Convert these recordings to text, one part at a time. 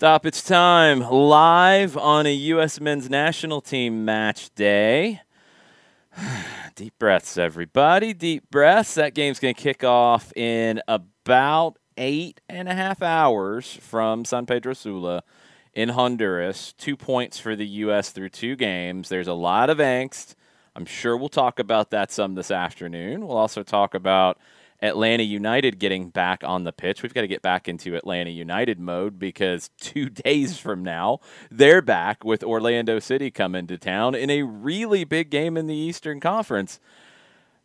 Stop, it's time. Live on a U.S. men's national team match day. Deep breaths, everybody. Deep breaths. That game's going to kick off in about eight and a half hours from San Pedro Sula in Honduras. Two points for the U.S. through two games. There's a lot of angst. I'm sure we'll talk about that some this afternoon. We'll also talk about Atlanta United getting back on the pitch. We've got to get back into Atlanta United mode because two days from now, they're back with Orlando City coming to town in a really big game in the Eastern Conference.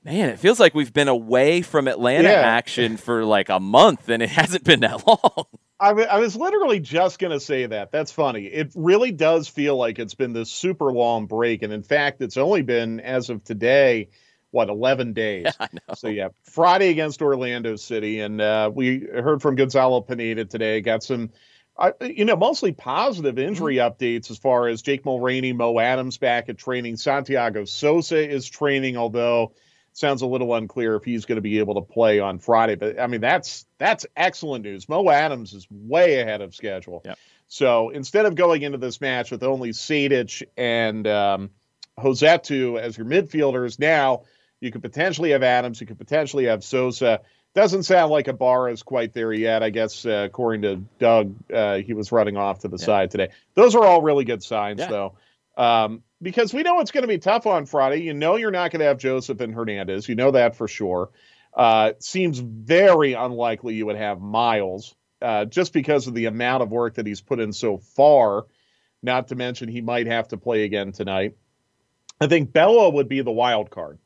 Man, it feels like we've been away from Atlanta Yeah. action for like a month, and it hasn't been that long. I wa- I was literally just going to say that. That's funny. It really does feel like it's been this super long break. And in fact, it's only been, as of today, what, 11 days? Know. So, yeah, Friday against Orlando City. And uh, we heard from Gonzalo Pineda today, got some, uh, you know, mostly positive injury updates as far as Jake Mulraney, Mo Adams back at training. Santiago Sosa is training, although sounds a little unclear if he's going to be able to play on Friday. But I mean, that's that's excellent news. Mo Adams is way ahead of schedule. Yep. So instead of going into this match with only Sejdic and um, Josetu as your midfielders, now you could potentially have Adams. You could potentially have Sosa. Doesn't sound like Ibarra is quite there yet. I guess uh, according to Doug, uh, he was running off to the Yeah. side today. Those are all really good signs, Yeah. though. Um, because we know it's going to be tough on Friday. You know you're not going to have Josef and Hernandez. You know that for sure. Uh, seems very unlikely you would have Miles, uh, just because of the amount of work that he's put in so far. Not to mention he might have to play again tonight. I think Bello would be the wild card.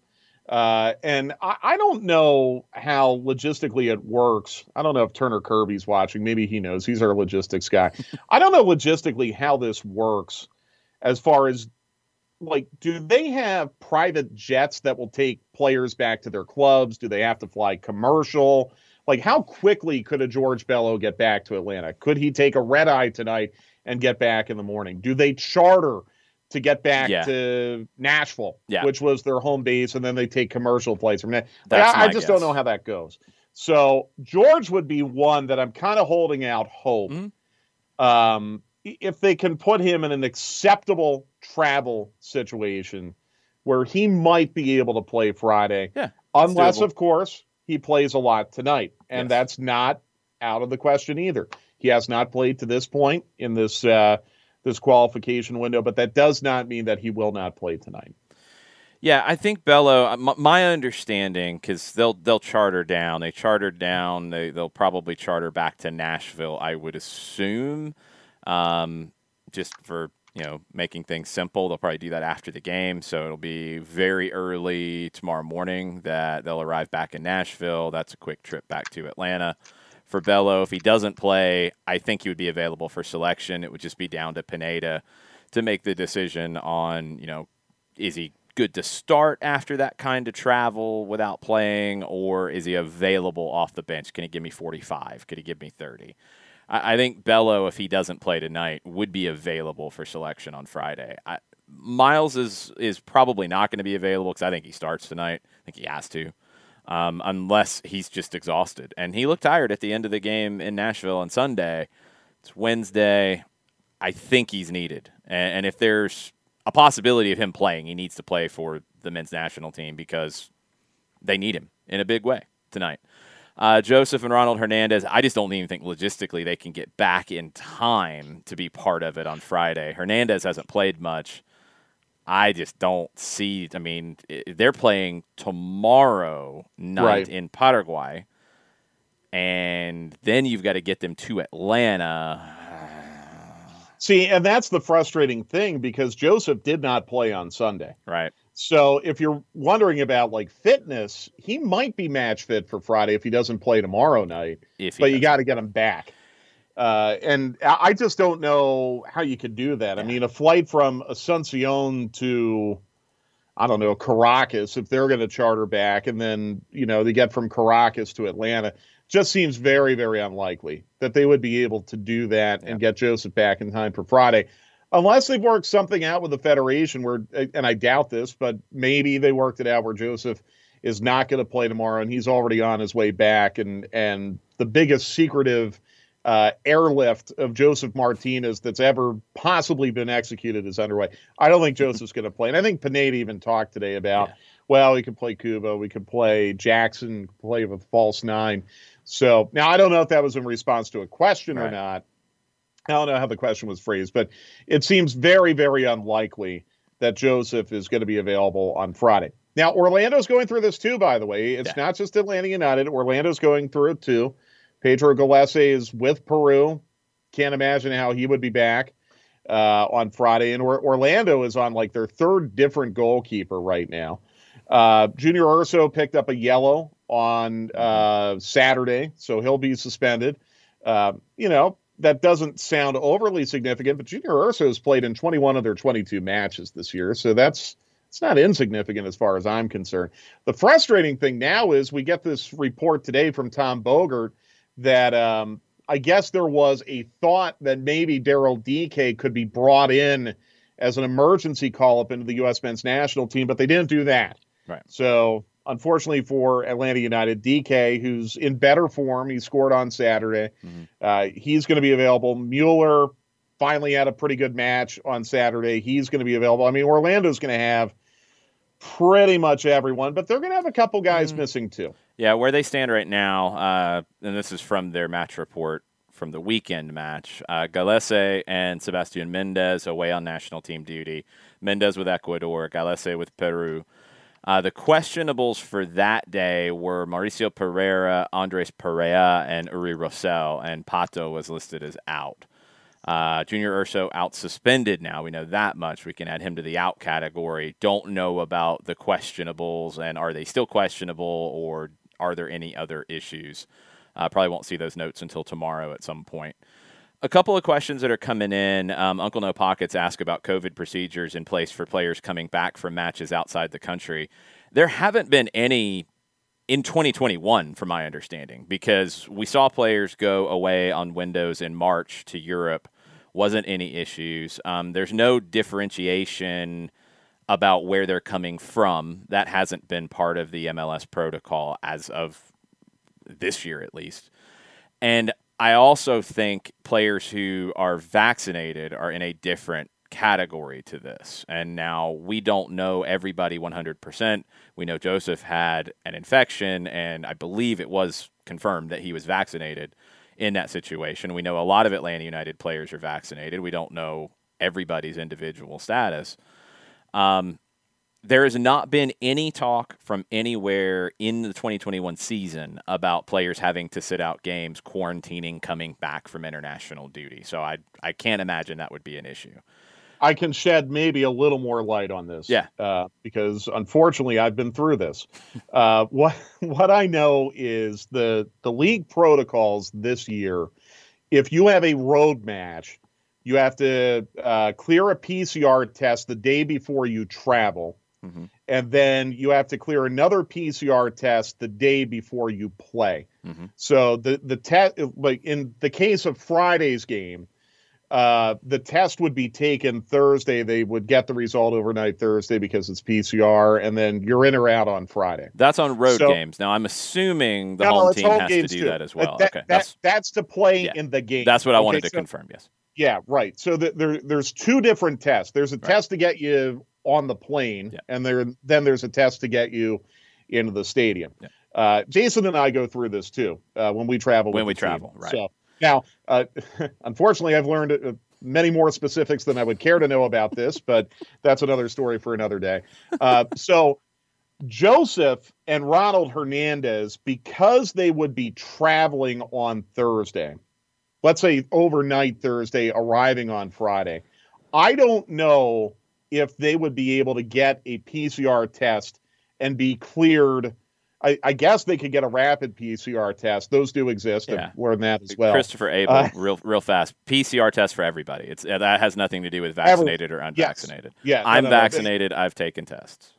Uh, and I, I don't know how logistically it works. I don't know if Turner Kirby's watching. Maybe he knows. He's our logistics guy. I don't know logistically how this works as far as like do they have private jets that will take players back to their clubs do they have to fly commercial like how quickly could a george bello get back to atlanta could he take a red eye tonight and get back in the morning do they charter to get back Yeah. to nashville Yeah. which was their home base and then they take commercial flights from there. That's I, I just don't know how that goes so george would be one that i'm kind of holding out hope Mhm. um, if they can put him in an acceptable travel situation where he might be able to play Friday. Yeah, Unless, of course, he plays a lot tonight. And Yes. that's not out of the question either. He has not played to this point in this uh, this qualification window, but that does not mean that he will not play tonight. Yeah, I think Bello. uh, My, understanding, because they'll they'll charter down. They chartered down. They they'll probably charter back to Nashville. I would assume, um, just for you know making things simple. They'll probably do that after the game, so it'll be very early tomorrow morning that they'll arrive back in Nashville. That's a quick trip back to Atlanta. For Bello, if he doesn't play, I think he would be available for selection. It would just be down to Pineda to make the decision on, you know, is he good to start after that kind of travel without playing, or is he available off the bench? Can he give me 45? Could he give me 30? I, I think Bello, if he doesn't play tonight, would be available for selection on Friday. I, Miles is is probably not going to be available because I think he starts tonight. I think he has to, um, unless he's just exhausted. And he looked tired at the end of the game in Nashville on Sunday. It's Wednesday. I think he's needed. And, and if there's a possibility of him playing, he needs to play for the men's national team because they need him in a big way tonight. Uh, Josef and Ronald Hernandez, I just don't even think logistically they can get back in time to be part of it on Friday. Hernandez hasn't played much. I just don't see. I mean, they're playing tomorrow night right. in Paraguay, and then you've got to get them to Atlanta. See, and that's the frustrating thing because Josef did not play on Sunday. Right. So if you're wondering about like fitness, he might be match fit for Friday if he doesn't play tomorrow night. If but you got to get him back. Uh, and I just don't know how you could do that. I mean, a flight from Asuncion to, I don't know, Caracas, if they're going to charter back, and then, you know, they get from Caracas to Atlanta, just seems very, very unlikely that they would be able to do that yeah. and get Josef back in time for Friday unless they've worked something out with the federation where and i doubt this but maybe they worked it out where josef is not going to play tomorrow and he's already on his way back and and the biggest secretive uh, airlift of josef martinez that's ever possibly been executed is underway i don't think josef's going to play and i think pineda even talked today about yeah. well we could play Cuba, we could play jackson play with false nine so now i don't know if that was in response to a question right. or not I don't know how the question was phrased, but it seems very, very unlikely that Josef is going to be available on Friday. Now, Orlando's going through this too, by the way. It's yeah. not just Atlanta United. Orlando's going through it too. Pedro Gallese is with Peru. Can't imagine how he would be back uh, on Friday. And or- Orlando is on like their third different goalkeeper right now. Uh, Junior Urso picked up a yellow on uh, Saturday, so he'll be suspended. Uh, you know, that doesn't sound overly significant, but Junior Urso has played in 21 of their 22 matches this year, so that's it's not insignificant as far as I'm concerned. The frustrating thing now is we get this report today from Tom Bogert that um, I guess there was a thought that maybe Daryl Dike could be brought in as an emergency call up into the U.S. men's national team, but they didn't do that. Right. So unfortunately for Atlanta United, Dike, who's in better form, he scored on Saturday. Mm-hmm. Uh, he's going to be available. Mueller finally had a pretty good match on Saturday. He's going to be available. I mean, Orlando's going to have pretty much everyone, but they're going to have a couple guys mm-hmm. missing too. Yeah, where they stand right now, uh, and this is from their match report from the weekend match. Uh, Gallese and Sebastian Mendez away on national team duty. Mendez with Ecuador, Gallese with Peru. Uh, the questionables for that day were Mauricio Pereira, Andres Perea, and Uri Rosell, and Pato was listed as out. Uh, Junior Urso out suspended now. We know that much. We can add him to the out category. Don't know about the questionables and are they still questionable or are there any other issues? Uh, probably won't see those notes until tomorrow at some point. A couple of questions that are coming in. Um, Uncle No Pockets asked about COVID procedures in place for players coming back from matches outside the country. There haven't been any in 2021, from my understanding, because we saw players go away on windows in March to Europe. Wasn't any issues. Um, there's no differentiation about where they're coming from. That hasn't been part of the MLS protocol as of this year, at least. And I also think players who are vaccinated are in a different category to this. And now we don't know everybody 100%. We know Josef had an infection, and I believe it was confirmed that he was vaccinated in that situation. We know a lot of Atlanta United players are vaccinated. We don't know everybody's individual status. Um, there has not been any talk from anywhere in the 2021 season about players having to sit out games, quarantining, coming back from international duty. So I I can't imagine that would be an issue. I can shed maybe a little more light on this. Yeah. Uh, because unfortunately, I've been through this. uh, what what I know is the the league protocols this year. If you have a road match, You have to uh, clear a PCR test the day before you travel. Mm-hmm. And then you have to clear another PCR test the day before you play. Mm-hmm. So the the test, like in the case of Friday's game, uh, the test would be taken Thursday. They would get the result overnight Thursday because it's PCR, and then you're in or out on Friday. That's on road So- games. Now I'm assuming the No, home team has to do too. that as well. That, okay, that- that's that's to play yeah. in the game. that's what I Okay, wanted to so- confirm. Yes. Yeah, right. So the, there, there's two different tests. There's a Right. test to get you on the plane, Yeah. and there then there's a test to get you into the stadium. Yeah. Uh, Jason and I go through this too uh, when we travel. When we the team. travel, right. So now, uh, unfortunately, I've learned uh, many more specifics than I would care to know about this, but that's another story for another day. Uh, so. Josef and Ronald Hernandez, because they would be traveling on Thursday, let's say overnight Thursday, arriving on Friday. I don't know if they would be able to get a PCR test and be cleared. I, I guess they could get a rapid PCR test. Those do exist. Yeah. I've learned that as well. Christopher Abel, Uh, real real fast. PCR test for everybody. It's uh, that has nothing to do with vaccinated or unvaccinated. Yeah, I'm no, no. vaccinated. I've taken tests.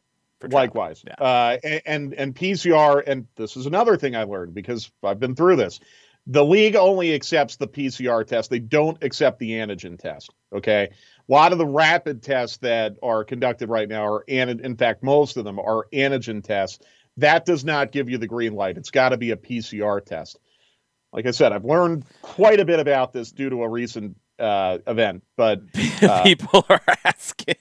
Likewise. Yeah. Uh, and and PCR, and this is another thing I learned because I've been through this. The league only accepts the PCR test. They don't accept the antigen test. Okay. A lot of the rapid tests that are conducted right now are, an- in fact, most of them are antigen tests. That does not give you the green light. It's got to be a PCR test. Like I said, I've learned quite a bit about this due to a recent uh, event, but Uh, People are asking.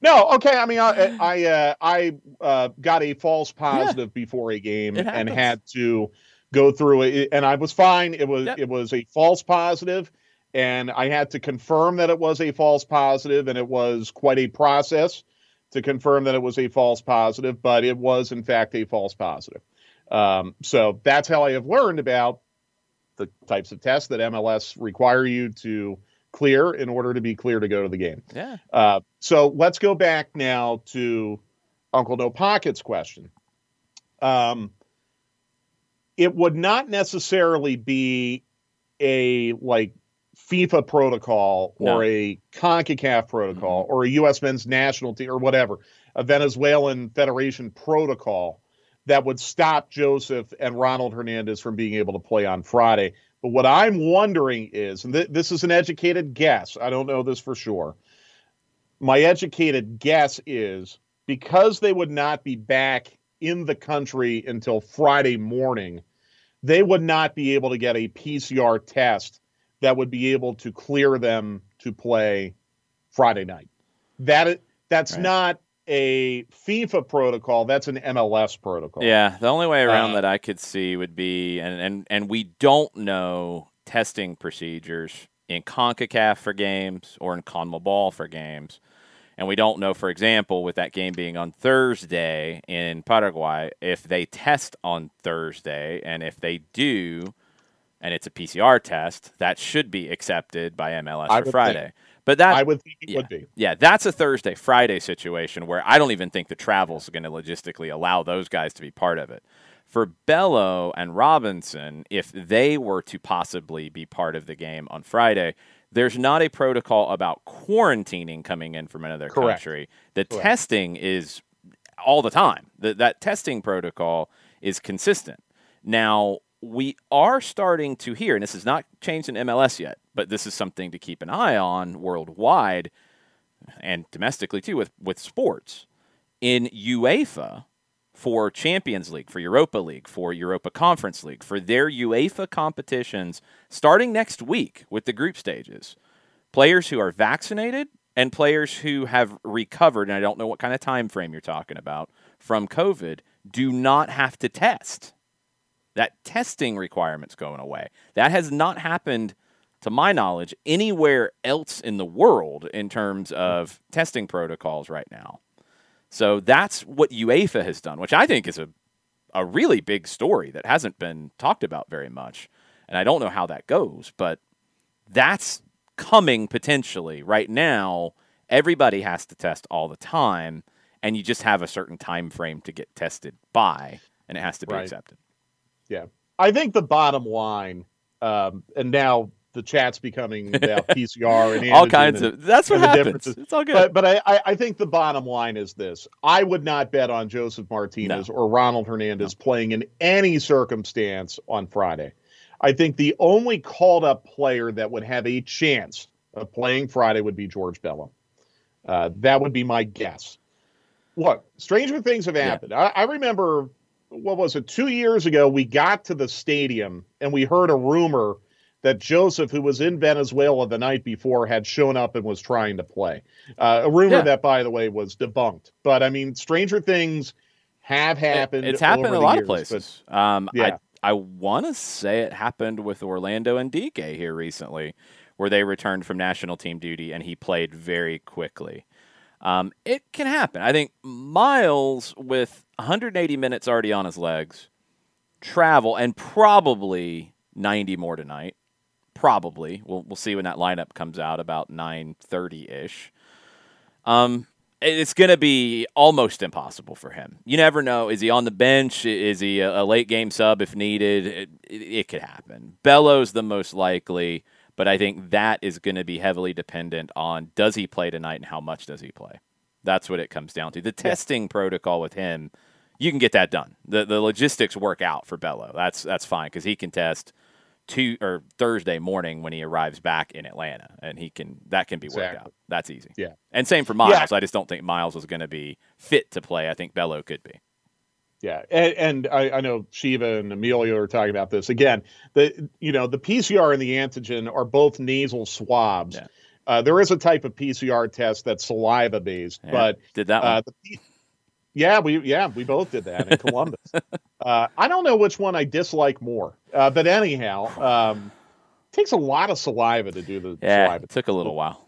no, okay. I mean, I I uh, I uh, got a false positive before a game and had to go through it, and I was fine. It was Yep. it was a false positive, and I had to confirm that it was a false positive, and it was quite a process to confirm that it was a false positive, but it was in fact a false positive. Um, so that's how I have learned about the types of tests that MLS require you to clear in order to be clear to go to the game. Yeah. Uh, so let's go back now to Uncle No Pockets question. Um, it would not necessarily be a like FIFA protocol or No. a CONCACAF protocol mm-hmm. or a U.S. men's national team or whatever, a Venezuelan Federation protocol that would stop Josef and Ronald Hernandez from being able to play on Friday. But what I'm wondering is, and th- this is an educated guess, I don't know this for sure. My educated guess is because they would not be back in the country until Friday morning, they would not be able to get a PCR test that would be able to clear them to play Friday night. That that's Right. not a FIFA protocol, that's an MLS protocol. Yeah, the only way around Uh, that I could see would be, and, and, and we don't know testing procedures in CONCACAF for games or in CONMEBOL for games. And we don't know, for example, with that game being on Thursday in Paraguay, if they test on Thursday. And if they do, and it's a PCR test, that should be accepted by MLS I for Friday. think. But that I would think it yeah. would be. Yeah, that's a Thursday Friday situation where I don't even think the travel's going to logistically allow those guys to be part of it. For Bello and Robinson, if they were to possibly be part of the game on Friday, there's not a protocol about quarantining coming in from another Correct. country. The Correct. testing is all the time. The, that testing protocol is consistent. Now, we are starting to hear, and this has not changed in MLS yet, but this is something to keep an eye on worldwide and domestically too with, with sports. In UEFA, for Champions League, for Europa League, for Europa Conference League, for their UEFA competitions starting next week with the group stages, players who are vaccinated and players who have recovered, and I don't know what kind of time frame you're talking about, from COVID, do not have to test. That testing requirement's going away. That has not happened, to my knowledge, anywhere else in the world in terms of testing protocols right now. So that's what UEFA has done, which I think is a, a really big story that hasn't been talked about very much. And I don't know how that goes, but that's coming potentially. Right now, everybody has to test all the time, and you just have a certain time frame to get tested by, and it has to be Right. accepted. Yeah. I think the bottom line, um, and now the chat's becoming about PCR and all kinds and, of. That's what happens. It's all good. But, but I, I think the bottom line is this: I would not bet on Josef Martinez no. or Ronald Hernandez no. playing in any circumstance on Friday. I think the only called up player that would have a chance of playing Friday would be George Bello. Uh, that would be my guess. Look, stranger things have happened. Yeah. I, I remember, what was it, two years ago, we got to the stadium and we heard a rumor that Josef, who was in Venezuela the night before, had shown up and was trying to play. Uh, a rumor yeah. that, by the way, was debunked. But I mean, stranger things have happened. It, it's happened a lot years, of places. But, um, yeah. I, I want to say it happened with Orlando and Dike here recently, where they returned from national team duty and he played very quickly. Um, it can happen. I think Miles, with 180 minutes already on his legs, travel, and probably 90 more tonight. Probably. We'll, we'll see when that lineup comes out about 9.30 ish. Um, it's going to be almost impossible for him. You never know. Is he on the bench? Is he a, a late game sub if needed? It, it, it could happen. Bello's the most likely. But I think that is going to be heavily dependent on does he play tonight and how much does he play. That's what it comes down to. The testing yeah. protocol with him, you can get that done. The the logistics work out for Bello. That's that's fine because he can test two or Thursday morning when he arrives back in Atlanta, and he can that can be exactly. worked out. That's easy. Yeah. And same for Miles. Yeah. I just don't think Miles was going to be fit to play. I think Bello could be. Yeah, and, and I, I, know Shiva and Amelia are talking about this again. The you know the PCR and the antigen are both nasal swabs. Yeah. Uh, there is a type of PCR test that's saliva based, yeah, but did that uh, the, yeah, we yeah we both did that in Columbus. uh, I don't know which one I dislike more, uh, but anyhow, um, takes a lot of saliva to do the yeah, saliva. It took a little while.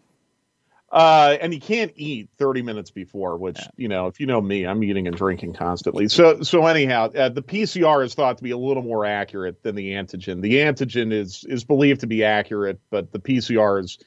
Uh, and you can't eat 30 minutes before, which, yeah. you know, if you know me, I'm eating and drinking constantly. So, so anyhow, uh, the PCR is thought to be a little more accurate than the antigen. The antigen is, is believed to be accurate, but the PCR is,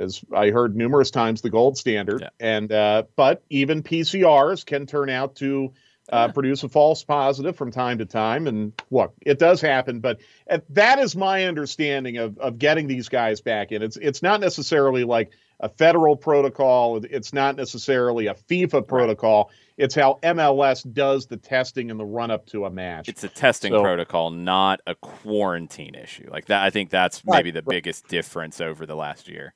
as I heard numerous times, the gold standard. Yeah. And, uh, but even PCRs can turn out to, uh, yeah. produce a false positive from time to time. And look, it does happen, but uh, that is my understanding of, of getting these guys back in. It's, it's not necessarily like, a federal protocol. It's not necessarily a FIFA protocol. It's how MLS does the testing in the run up to a match. It's a testing so, protocol, not a quarantine issue. Like that, I think that's maybe the right. biggest difference over the last year.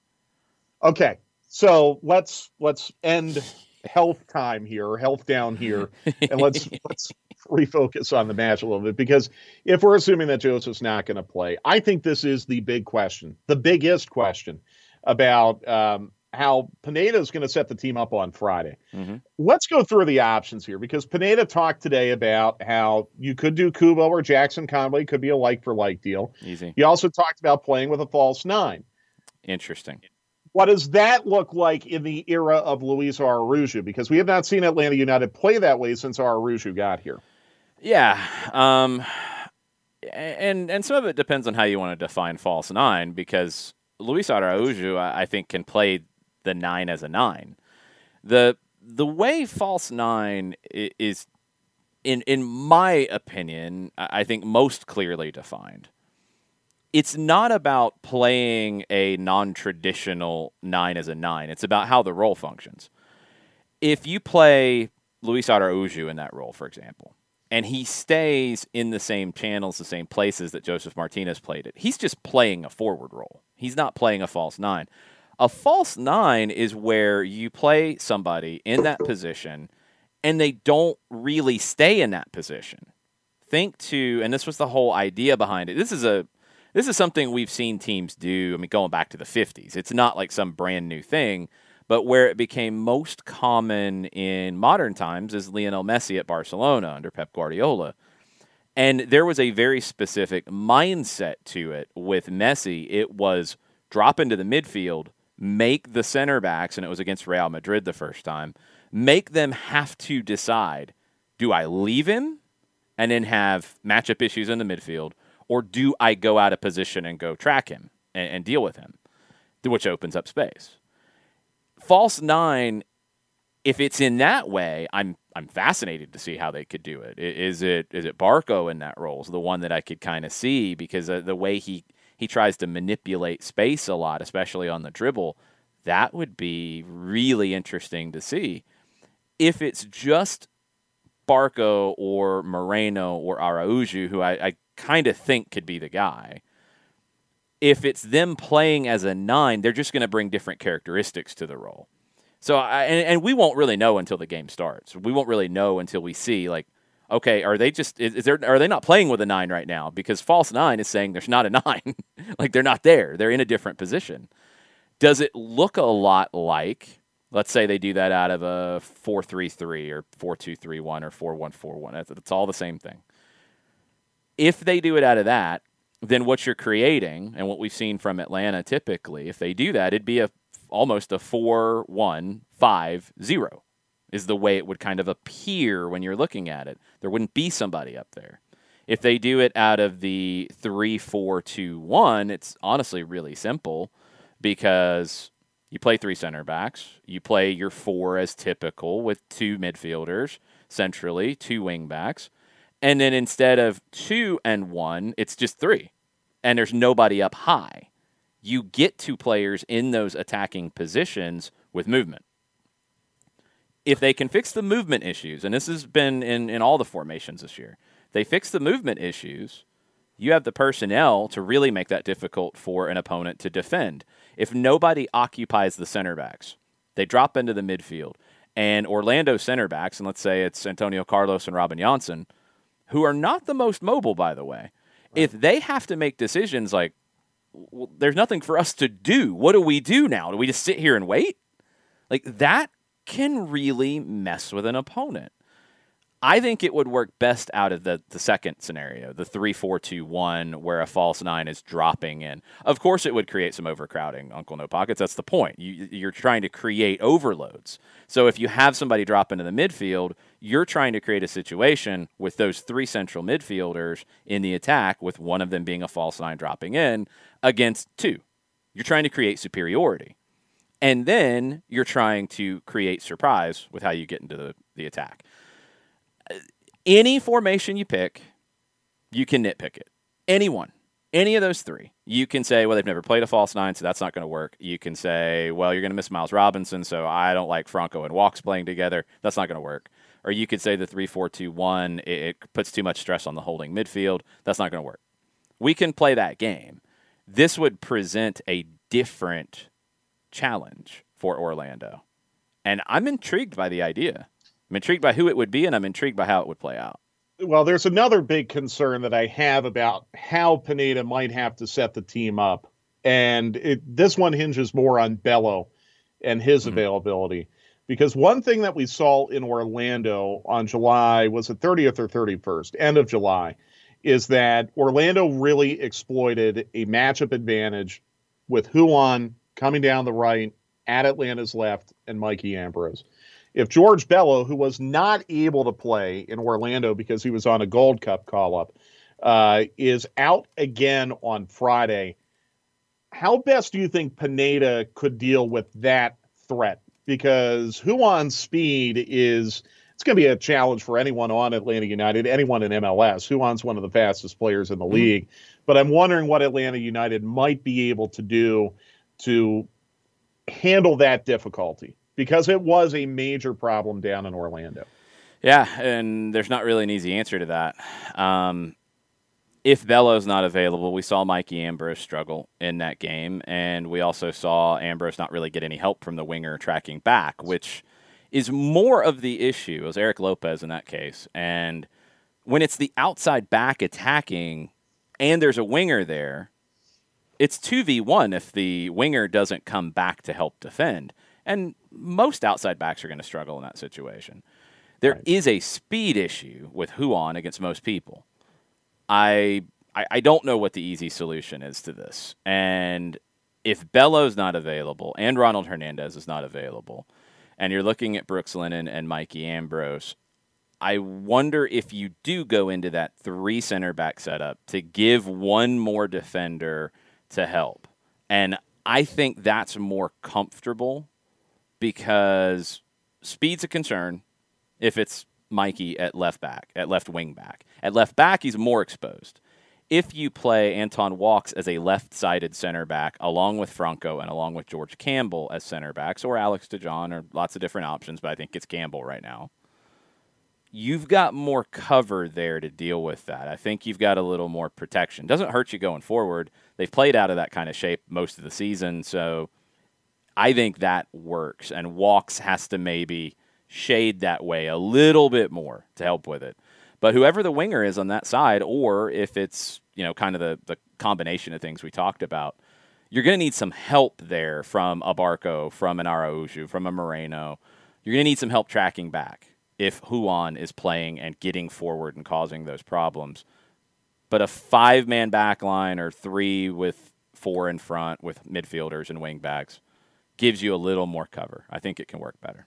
Okay, so let's let's end health time here, health down here, and let's let's refocus on the match a little bit because if we're assuming that Josef's not going to play, I think this is the big question, the biggest question about um, how Pineda is going to set the team up on Friday. Mm-hmm. Let's go through the options here because Pineda talked today about how you could do Kubo or Jackson Conway could be a like for like deal. Easy. He also talked about playing with a false nine. Interesting. What does that look like in the era of Luis Araujo? Because we have not seen Atlanta United play that way since Araujo got here. Yeah. Um, and and some of it depends on how you want to define false nine because Luis Araujo, I think, can play the nine as a nine. The the way false nine is, in in my opinion, I think most clearly defined. It's not about playing a non-traditional nine as a nine. It's about how the role functions. If you play Luis Araujo in that role, for example, and he stays in the same channels, the same places that Joseph Martinez played it. He's just playing a forward role. He's not playing a false nine. A false nine is where you play somebody in that position and they don't really stay in that position. Think to, and this was the whole idea behind it. This is a this is something we've seen teams do. I mean, going back to the 50s, it's not like some brand new thing but where it became most common in modern times is Lionel Messi at Barcelona under Pep Guardiola. And there was a very specific mindset to it with Messi. It was drop into the midfield, make the center backs, and it was against Real Madrid the first time, make them have to decide do I leave him and then have matchup issues in the midfield, or do I go out of position and go track him and, and deal with him, which opens up space false nine, if it's in that way, I'm I'm fascinated to see how they could do it. Is it is it Barco in that role is the one that I could kind of see because the way he he tries to manipulate space a lot, especially on the dribble. That would be really interesting to see. If it's just Barco or Moreno or Araujo, who I, I kind of think could be the guy, if it's them playing as a nine, they're just going to bring different characteristics to the role. So, I, and, and, we won't really know until the game starts. We won't really know until we see, like, okay, are they just is, is there are they not playing with a nine right now? Because false nine is saying there's not a nine, like they're not there. They're in a different position. Does it look a lot like? Let's say they do that out of a four three three or four two three one or four one four one. It's all the same thing. If they do it out of that, then what you're creating and what we've seen from Atlanta typically, if they do that, it'd be a almost a four one five zero is the way it would kind of appear when you're looking at it. There wouldn't be somebody up there. If they do it out of the three four two one, it's honestly really simple because you play three center backs, you play your four as typical with two midfielders centrally, two wing backs, and then instead of two and one, it's just three and there's nobody up high. You get two players in those attacking positions with movement. If they can fix the movement issues, and this has been in, in all the formations this year, they fix the movement issues, you have the personnel to really make that difficult for an opponent to defend. If nobody occupies the center backs, they drop into the midfield, and Orlando center backs, and let's say it's Antonio Carlos and Robin Jansson, who are not the most mobile, by the way, if they have to make decisions like, well, there's nothing for us to do. What do we do now? Do we just sit here and wait? Like that can really mess with an opponent. I think it would work best out of the, the second scenario, the three four two one, where a false nine is dropping in. Of course, it would create some overcrowding, Uncle No Pockets. That's the point. You, you're trying to create overloads. So if you have somebody drop into the midfield, you're trying to create a situation with those three central midfielders in the attack, with one of them being a false nine dropping in against two. You're trying to create superiority. And then you're trying to create surprise with how you get into the, the attack any formation you pick, you can nitpick it. Anyone, any of those three. You can say, well, they've never played a false nine, so that's not going to work. You can say, well, you're going to miss Miles Robinson, so I don't like Franco and Walkes playing together. That's not going to work. Or you could say the three four two one it, it puts too much stress on the holding midfield. That's not going to work. We can play that game. This would present a different challenge for Orlando. And I'm intrigued by the idea. I'm intrigued by who it would be, and I'm intrigued by how it would play out. Well, there's another big concern that I have about how Pineda might have to set the team up. And it, this one hinges more on Bello and his mm-hmm. availability. Because one thing that we saw in Orlando on July was the 30th or 31st, end of July, is that Orlando really exploited a matchup advantage with Ruan coming down the right at Atlanta's left and Mikey Ambrose if George Bello, who was not able to play in Orlando because he was on a Gold Cup call up, uh, is out again on Friday, how best do you think Pineda could deal with that threat? Because Ruan's speed is it's going to be a challenge for anyone on Atlanta United, anyone in MLS. Ruan's one of the fastest players in the mm-hmm. league, but I'm wondering what Atlanta United might be able to do to handle that difficulty because it was a major problem down in Orlando. Yeah, and there's not really an easy answer to that. Um, if Bello's not available, we saw Mikey Ambrose struggle in that game, and we also saw Ambrose not really get any help from the winger tracking back, which is more of the issue. It was Eric Lopez in that case. And when it's the outside back attacking and there's a winger there, it's 2v1 if the winger doesn't come back to help defend. And most outside backs are going to struggle in that situation. There right. is a speed issue with Ruan against most people. I, I, I don't know what the easy solution is to this. And if Bello's not available and Ronald Hernandez is not available, and you're looking at Brooks Lennon and Mikey Ambrose, I wonder if you do go into that three center back setup to give one more defender to help. And I think that's more comfortable because speed's a concern if it's Mikey at left back, at left wing back. At left back, he's more exposed. if you play Anton Walkes as a left-sided center back, along with Franco and along with George Campbell as center backs, or Alex DeJohn, or lots of different options, but I think it's Campbell right now. You've got more cover there to deal with that. I think you've got a little more protection. Doesn't hurt you going forward. They've played out of that kind of shape most of the season, so I think that works. And Walkes has to maybe shade that way a little bit more to help with it. But whoever the winger is on that side, or if it's you know kind of the the combination of things we talked about, you're going to need some help there from a Barco, from an Araujo, from a Moreno. You're going to need some help tracking back if Ruan is playing and getting forward and causing those problems. But a five man back line or three with four in front with midfielders and wing backs gives you a little more cover. I think it can work better.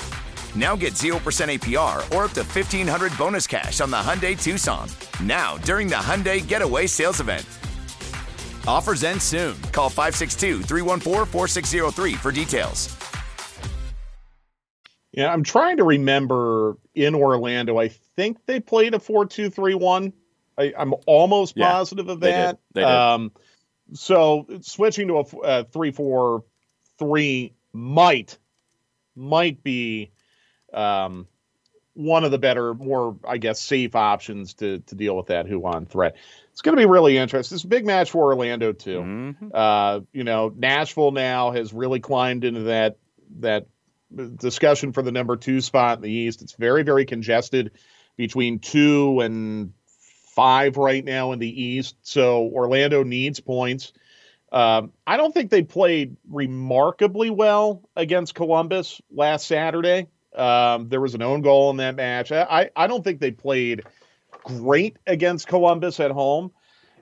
Now get 0% APR or up to 1500 bonus cash on the Hyundai Tucson. Now, during the Hyundai Getaway Sales Event. Offers end soon. Call 562 314 4603 for details. Yeah, I'm trying to remember in Orlando. I think they played a four-two-three-one. I, I'm almost Yeah, positive of they did. that. They did. Um, so switching to a f- a three-four-three might might be um, one of the better, more I guess safe options to to deal with that Ruan threat. It's going to be really interesting. It's a big match for Orlando too. Mhm. Uh, you know, Nashville now has really climbed into that that discussion for the number two spot in the East. It's very very congested between two and five right now in the East. So Orlando needs points. Um, I don't think they played remarkably well against Columbus last Saturday. Um, there was an own goal in that match. I, I, don't think they played great against Columbus at home.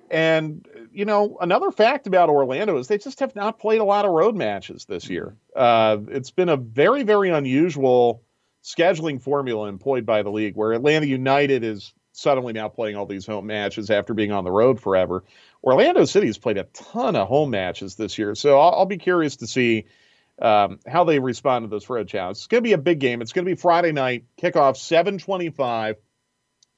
And, you know, another fact about Orlando is they just have not played a lot of road matches this year. Uh, it's been a very, very unusual scheduling formula employed by the league where Atlanta United is suddenly now playing all these home matches after being on the road forever. Orlando City has played a ton of home matches this year. So I'll, I'll be curious to see um, how they respond to this road challenge. It's going to be a big game. It's going to be Friday night, kickoff 725.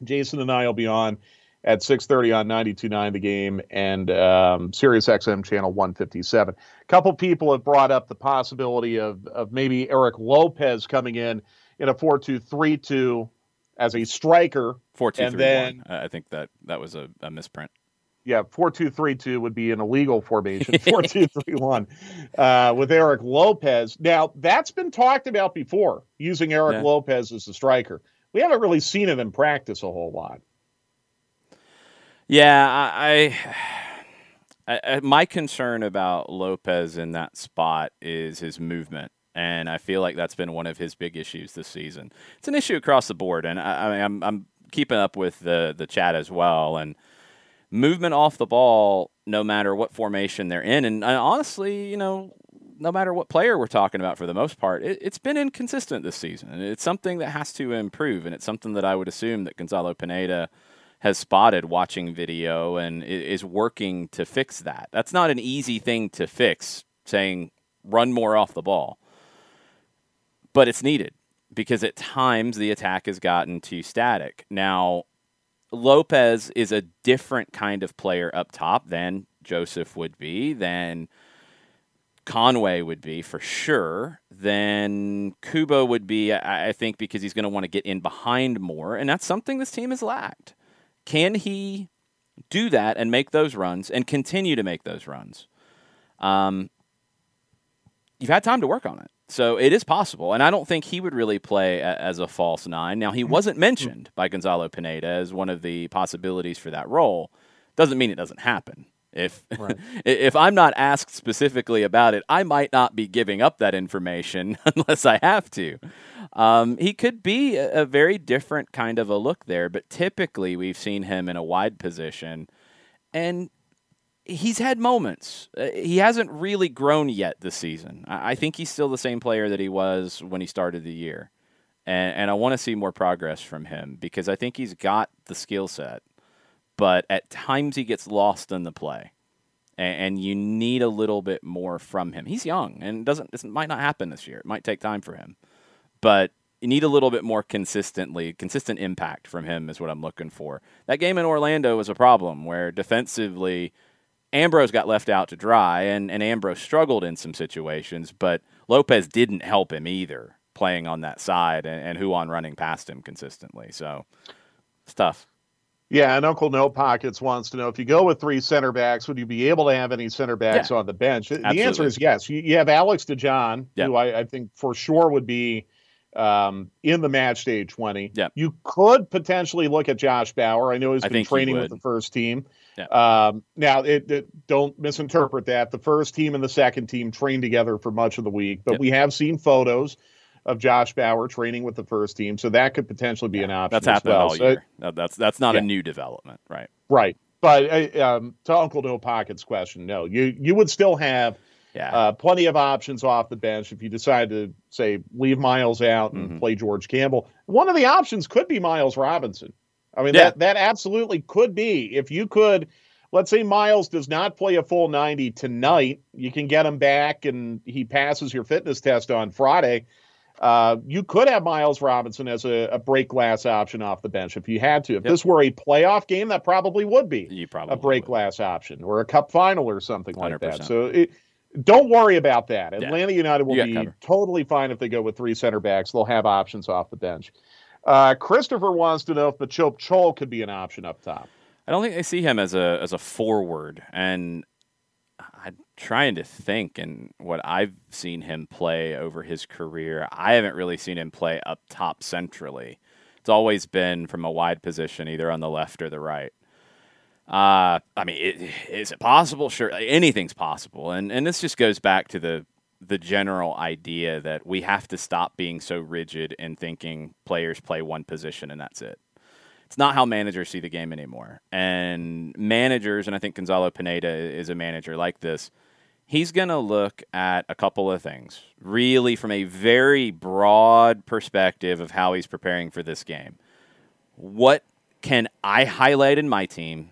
Jason and I will be on at 6.30 on 92.9 the game and um, Sirius XM channel 157. A couple people have brought up the possibility of, of maybe Eric Lopez coming in in a 4-2-3-2 as a striker. 4-2-3-1 I think that that was a, a misprint. Yeah, 4-2-3-2 would be an illegal formation. 4-2-3-1 uh, with Eric Lopez. Now, that's been talked about before, using Eric Yeah. Lopez as a striker. We haven't really seen it in practice a whole lot. Yeah, I, I, I my concern about Lopez in that spot is his movement, and I feel like that's been one of his big issues this season. It's an issue across the board, and I, I mean, I'm I'm keeping up with the the chat as well, and movement off the ball, no matter what formation they're in. And, and honestly, you know, no matter what player we're talking about for the most part, it, has been inconsistent this season. And it's something that has to improve. And it's something that I would assume that Gonzalo Pineda has spotted watching video and is working to fix that. That's not an easy thing to fix, saying run more off the ball. But it's needed because at times the attack has gotten too static. Now, Lopez is a different kind of player up top than Josef would be, than Conway would be for sure, than Kubo would be, I think, because he's going to want to get in behind more. And that's something this team has lacked. Can he do that and make those runs and continue to make those runs? Um, you've had time to work on it. So it is possible. And I don't think he would really play a, as a false nine. Now, he wasn't mentioned by Gonzalo Pineda as one of the possibilities for that role. Doesn't mean it doesn't happen. If right. if I'm not asked specifically about it, I might not be giving up that information unless I have to. Um, he could be a, a, very different kind of a look there, but typically we've seen him in a wide position, and he's had moments. Uh, he hasn't really grown yet this season. I, think he's still the same player that he was when he started the year, and, and I want to see more progress from him because I think he's got the skill set but at times he gets lost in the play, and, and, you need a little bit more from him. He's young, and doesn't this might not happen this year. It might take time for him, but you need a little bit more consistently, consistent impact from him is what I'm looking for. That game in Orlando was a problem where defensively. Ambrose got left out to dry, and, and Ambrose struggled in some situations, but Lopez didn't help him either, playing on that side and, and Ruan running past him consistently. So it's tough. Yeah, and Uncle No Pockets wants to know if you go with three center backs, would you be able to have any center backs yeah. on the bench? Absolutely. The answer is yes. You, you have Alex DeJohn, yep. who I, I, think for sure would be um, in the match day 20. Yep. You could potentially look at Josh Bauer. I know he's been training with the first team. Yep. Um, now, it, it, don't misinterpret that. The first team and the second team trained together for much of the week, but we have seen photos of Josh Bauer training with the first team, so that could potentially be an option. That's happened well. all so, year. That's that's not yeah. a new development, right? Right, but uh, um, to Uncle No Pockets question, no, you you would still have yeah. uh, plenty of options off the bench if you decide to say leave Miles out and mm-hmm. play George Campbell. One of the options could be Miles Robinson. I mean yeah. that that absolutely could be if you could. Let's say Miles does not play a full 90 tonight. You can get him back and he passes your fitness test on Friday uh, you could have Miles Robinson as a, a, break glass option off the bench if you had to. If yep. this were a playoff game, that probably would be you probably a break would. glass option or a cup final or something 100%. like that. So it, don't worry about that. Atlanta yeah. United will be cover. totally fine if they go with three center backs. They'll have options off the bench. Uh, Christopher wants to know if Machop Chol could be an option up top. I don't think I see him as a as a forward, and I'm trying to think and what I've seen him play over his career. I haven't really seen him play up top centrally. It's always been from a wide position, either on the left or the right. Uh, I mean, it, is it possible? Sure, anything's possible, and and this just goes back to the the general idea that we have to stop being so rigid in thinking players play one position and that's it. It's not how managers see the game anymore. And managers, and I think Gonzalo Pineda is a manager like this, he's going to look at a couple of things, really from a very broad perspective of how he's preparing for this game. What can I highlight in my team?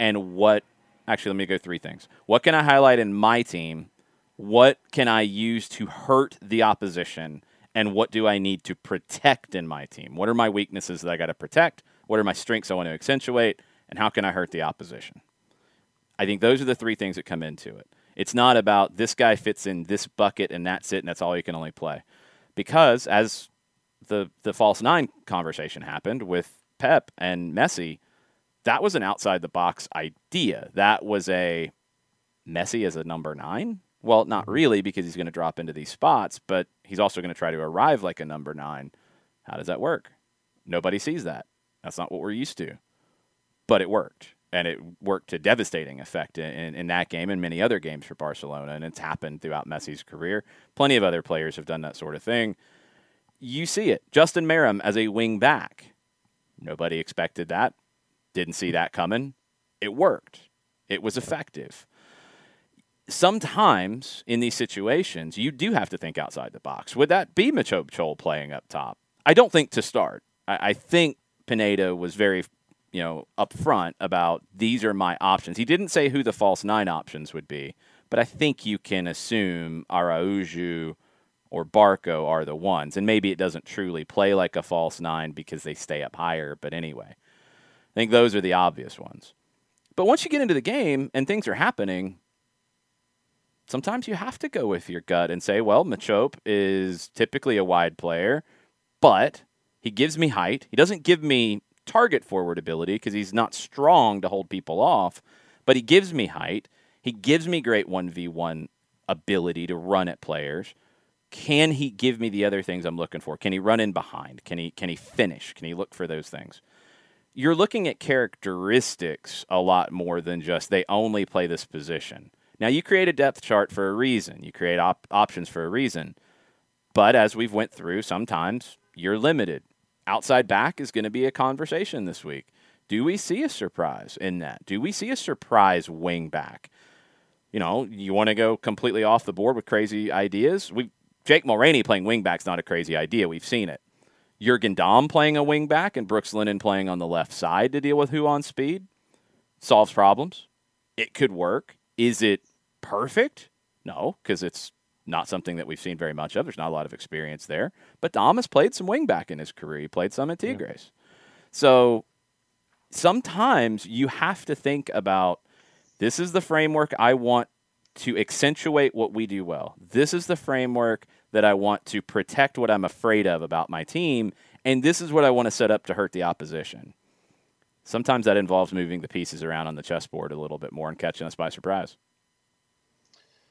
And what, actually, let me go three things. What can I highlight in my team? What can I use to hurt the opposition? And what do I need to protect in my team? What are my weaknesses that I got to protect? What are my strengths I want to accentuate? And how can I hurt the opposition? I think those are the three things that come into it. It's not about this guy fits in this bucket and that's it and that's all you can only play. Because as the the false nine conversation happened with Pep and Messi, that was an outside the box idea. That was a Messi as a number nine. Well, not really because he's going to drop into these spots, but he's also going to try to arrive like a number nine. How does that work? Nobody sees that. That's not what we're used to. But it worked. And it worked to devastating effect in, in that game and many other games for Barcelona. And it's happened throughout Messi's career. Plenty of other players have done that sort of thing. You see it. Justin Meram as a wing back. Nobody expected that. Didn't see that coming. It worked. It was effective. Sometimes in these situations, you do have to think outside the box. Would that be Machop Chol playing up top? I don't think to start. I, I think Pineda was very, you know, upfront about these are my options. He didn't say who the false nine options would be, but I think you can assume Araujo or Barco are the ones. And maybe it doesn't truly play like a false nine because they stay up higher. But anyway, I think those are the obvious ones. But once you get into the game and things are happening, sometimes you have to go with your gut and say, well, Machop is typically a wide player, but he gives me height. He doesn't give me target forward ability because he's not strong to hold people off, but he gives me height. He gives me great 1v1 ability to run at players. Can he give me the other things I'm looking for? Can he run in behind? Can he can he finish? Can he look for those things? You're looking at characteristics a lot more than just they only play this position. Now you create a depth chart for a reason. You create op- options for a reason. But as we've went through, sometimes you're limited. Outside back is going to be a conversation this week. Do we see a surprise in that? Do we see a surprise wing back? You know, you want to go completely off the board with crazy ideas? We Jake Mulraney playing wing wingback's not a crazy idea. We've seen it. Jurgen Damm playing a wingback and Brooks Lennon playing on the left side to deal with who on speed solves problems. It could work. Is it perfect? No, because it's not something that we've seen very much of. There's not a lot of experience there. But has played some wingback in his career. He played some at Tigres. Yeah. So sometimes you have to think about this is the framework I want to accentuate what we do well. This is the framework that I want to protect what I'm afraid of about my team, and this is what I want to set up to hurt the opposition. Sometimes that involves moving the pieces around on the chessboard a little bit more and catching us by surprise.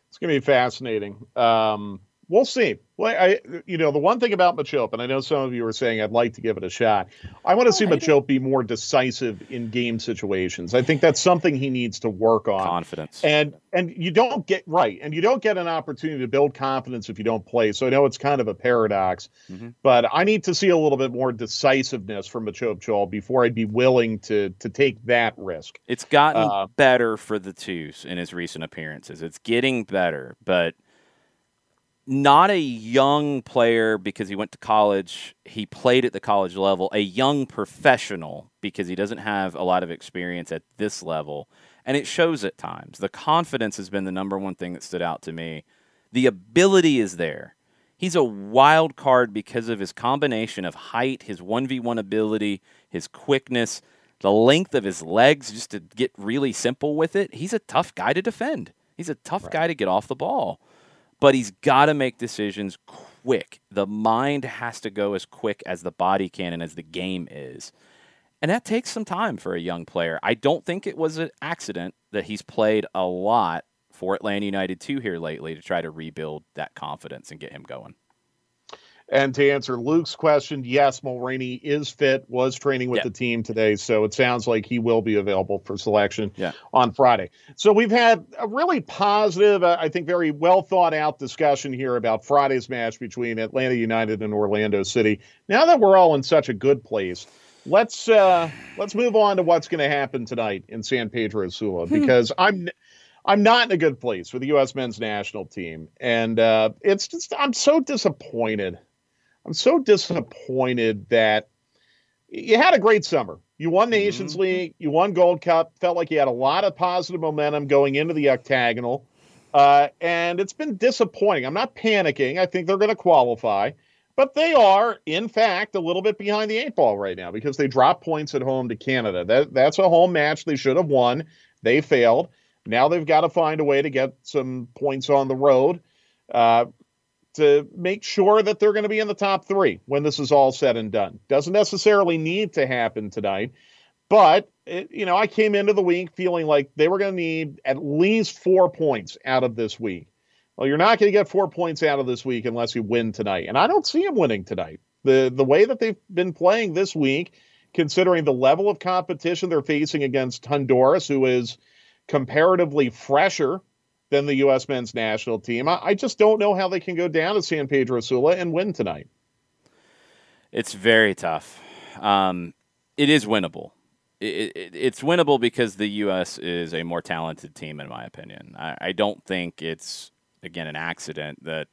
It's going to be fascinating. Um, we'll see. Well, I, you know, the one thing about Machop, and I know some of you are saying I'd like to give it a shot. I want to oh, see Machop be more decisive in game situations. I think that's something he needs to work on. Confidence. And and you don't get right, and you don't get an opportunity to build confidence if you don't play. So I know it's kind of a paradox, mm-hmm. but I need to see a little bit more decisiveness from Machop Chol before I'd be willing to to take that risk. It's gotten uh, better for the twos in his recent appearances. It's getting better, but not a young player because he went to college. He played at the college level, a young professional because he doesn't have a lot of experience at this level. And it shows at times. The confidence has been the number one thing that stood out to me. The ability is there. He's a wild card because of his combination of height, his 1v1 ability, his quickness, the length of his legs, just to get really simple with it. He's a tough guy to defend. He's a tough right. guy to get off the ball but he's got to make decisions quick. The mind has to go as quick as the body can and as the game is. And that takes some time for a young player. I don't think it was an accident that he's played a lot for Atlanta United 2 here lately to try to rebuild that confidence and get him going. And to answer Luke's question, yes, Mulraney is fit, was training with yeah. the team today. So it sounds like he will be available for selection yeah. on Friday. So we've had a really positive, uh, I think, very well thought out discussion here about Friday's match between Atlanta United and Orlando City. Now that we're all in such a good place, let's uh, let's move on to what's going to happen tonight in San Pedro Sula hmm. because I'm I'm not in a good place for the U.S. men's national team, and uh, it's just I'm so disappointed I'm so disappointed that you had a great summer. You won Nations mm-hmm. League, you won Gold Cup, felt like you had a lot of positive momentum going into the octagonal. Uh, and it's been disappointing. I'm not panicking. I think they're going to qualify, but they are, in fact, a little bit behind the eight ball right now because they dropped points at home to Canada. That, that's a home match they should have won. They failed. Now they've got to find a way to get some points on the road. Uh, to make sure that they're going to be in the top three when this is all said and done. Doesn't necessarily need to happen tonight, but it, you know, I came into the week feeling like they were going to need at least four points out of this week. Well, you're not going to get four points out of this week unless you win tonight, and I don't see them winning tonight. the The way that they've been playing this week, considering the level of competition they're facing against Honduras, who is comparatively fresher than the U.S. men's national team. I, I just don't know how they can go down to San Pedro Sula and win tonight. It's very tough. Um, it is winnable. it, it, it's winnable because the U.S. is a more talented team, in my opinion. I, I don't think it's again an accident that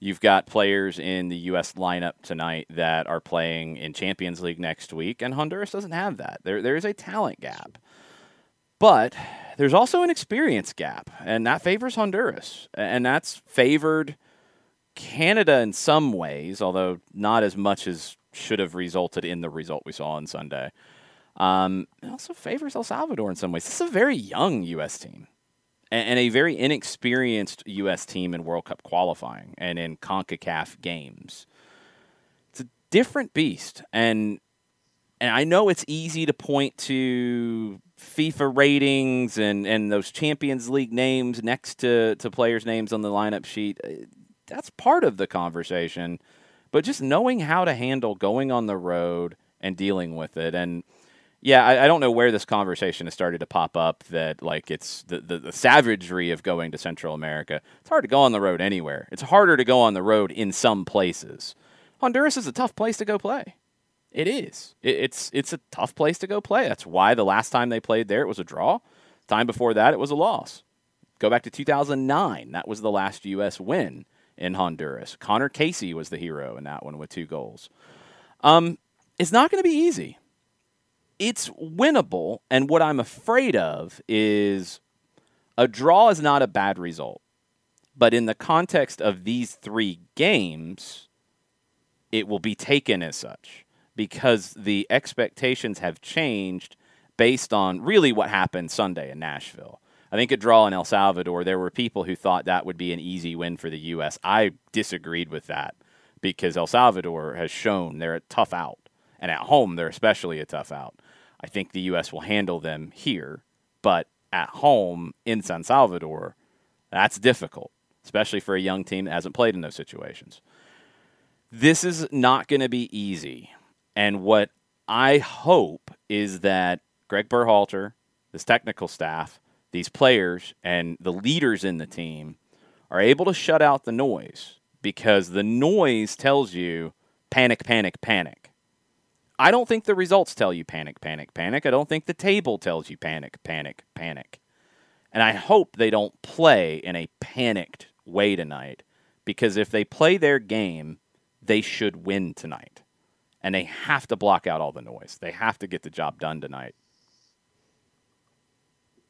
you've got players in the U.S. lineup tonight that are playing in Champions League next week, and Honduras doesn't have that. There there is a talent gap, but there's also an experience gap, and that favors Honduras, and that's favored Canada in some ways, although not as much as should have resulted in the result we saw on Sunday. Um, it also favors El Salvador in some ways. This is a very young U.S. team and, and, a very inexperienced U.S. team in World Cup qualifying and in CONCACAF games. It's a different beast. And, and I know it's easy to point to FIFA ratings and, and those Champions League names next to, to players' names on the lineup sheet. Uh, that's part of the conversation. But just knowing how to handle going on the road and dealing with it. And – yeah, I, I, don't know where this conversation has started to pop up that like it's the, the, the, savagery of going to Central America. It's hard to go on the road anywhere. It's harder to go on the road in some places. Honduras is a tough place to go play. It is. It, it's it's a tough place to go play. That's why the last time they played there it was a draw. Time before that it was a loss. Go back to 2009. That was the last U.S. win in Honduras. Conor Casey was the hero in that one with two goals. Um, it's not going to be easy it's winnable. And what I'm afraid of is a draw is not a bad result. But in the context of these three games, it will be taken as such because the expectations have changed based on really what happened Sunday in Nashville. I think a draw in El Salvador, there were people who thought that would be an easy win for the U.S. I disagreed with that because El Salvador has shown they're a tough out. And at home, they're especially a tough out. I think the U.S. will handle them here, but at home in San Salvador, that's difficult, especially for a young team that hasn't played in those situations. This is not going to be easy. And what I hope is that Greg Berhalter, this technical staff, these players, and the leaders in the team are able to shut out the noise because the noise tells you panic, panic, panic. I don't think the results tell you panic, panic, panic. I don't think the table tells you panic, panic, panic. And I hope they don't play in a panicked way tonight because if they play their game, they should win tonight. And they have to block out all the noise. They have to get the job done tonight.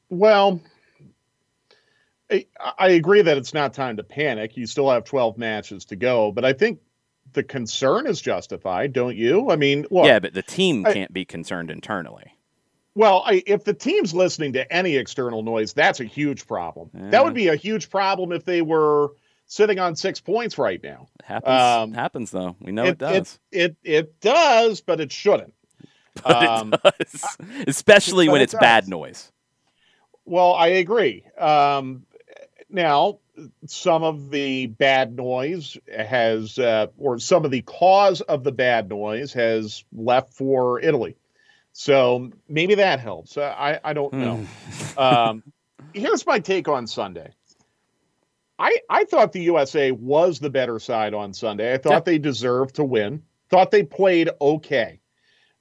Well, I agree that it's not time to panic. You still have 12 matches to go, but I think the concern is justified, don't you? I mean, look, yeah, but the team I, can't be concerned internally. Well, I, if the team's listening to any external noise, that's a huge problem. That would be a huge problem if they were sitting on six points right now. Happens, um, happens though. We know it, it does. It, it, it does, but it shouldn't. But um, it does, especially when it's bad noise. Well, I agree. Um, now, some of the bad noise has, uh, or some of the cause of the bad noise has left for Italy. So maybe that helps. I, I don't know. Hmm. um, here's my take on Sunday. I, I thought the USA was the better side on Sunday. I thought yeah. they deserved to win. Thought they played okay.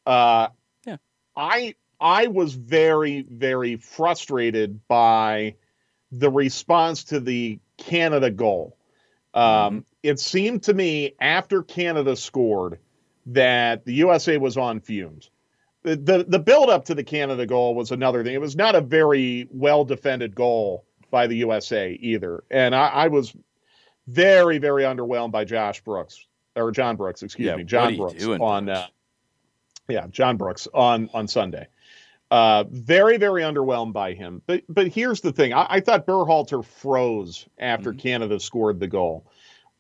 Uh, yeah. I I was very very frustrated by the response to the Canada goal. Um, mm-hmm. It seemed to me after Canada scored that the USA was on fumes. The, the, the build up to the Canada goal was another thing. It was not a very well defended goal by the USA either. And I, I, was very, very underwhelmed by Josh Brooks or John Brooks, excuse yeah, me, John Brooks on, uh, yeah, John Brooks on, on Sunday. Uh, very, very underwhelmed by him. But but here's the thing: I, I thought Berhalter froze after mm-hmm. Canada scored the goal.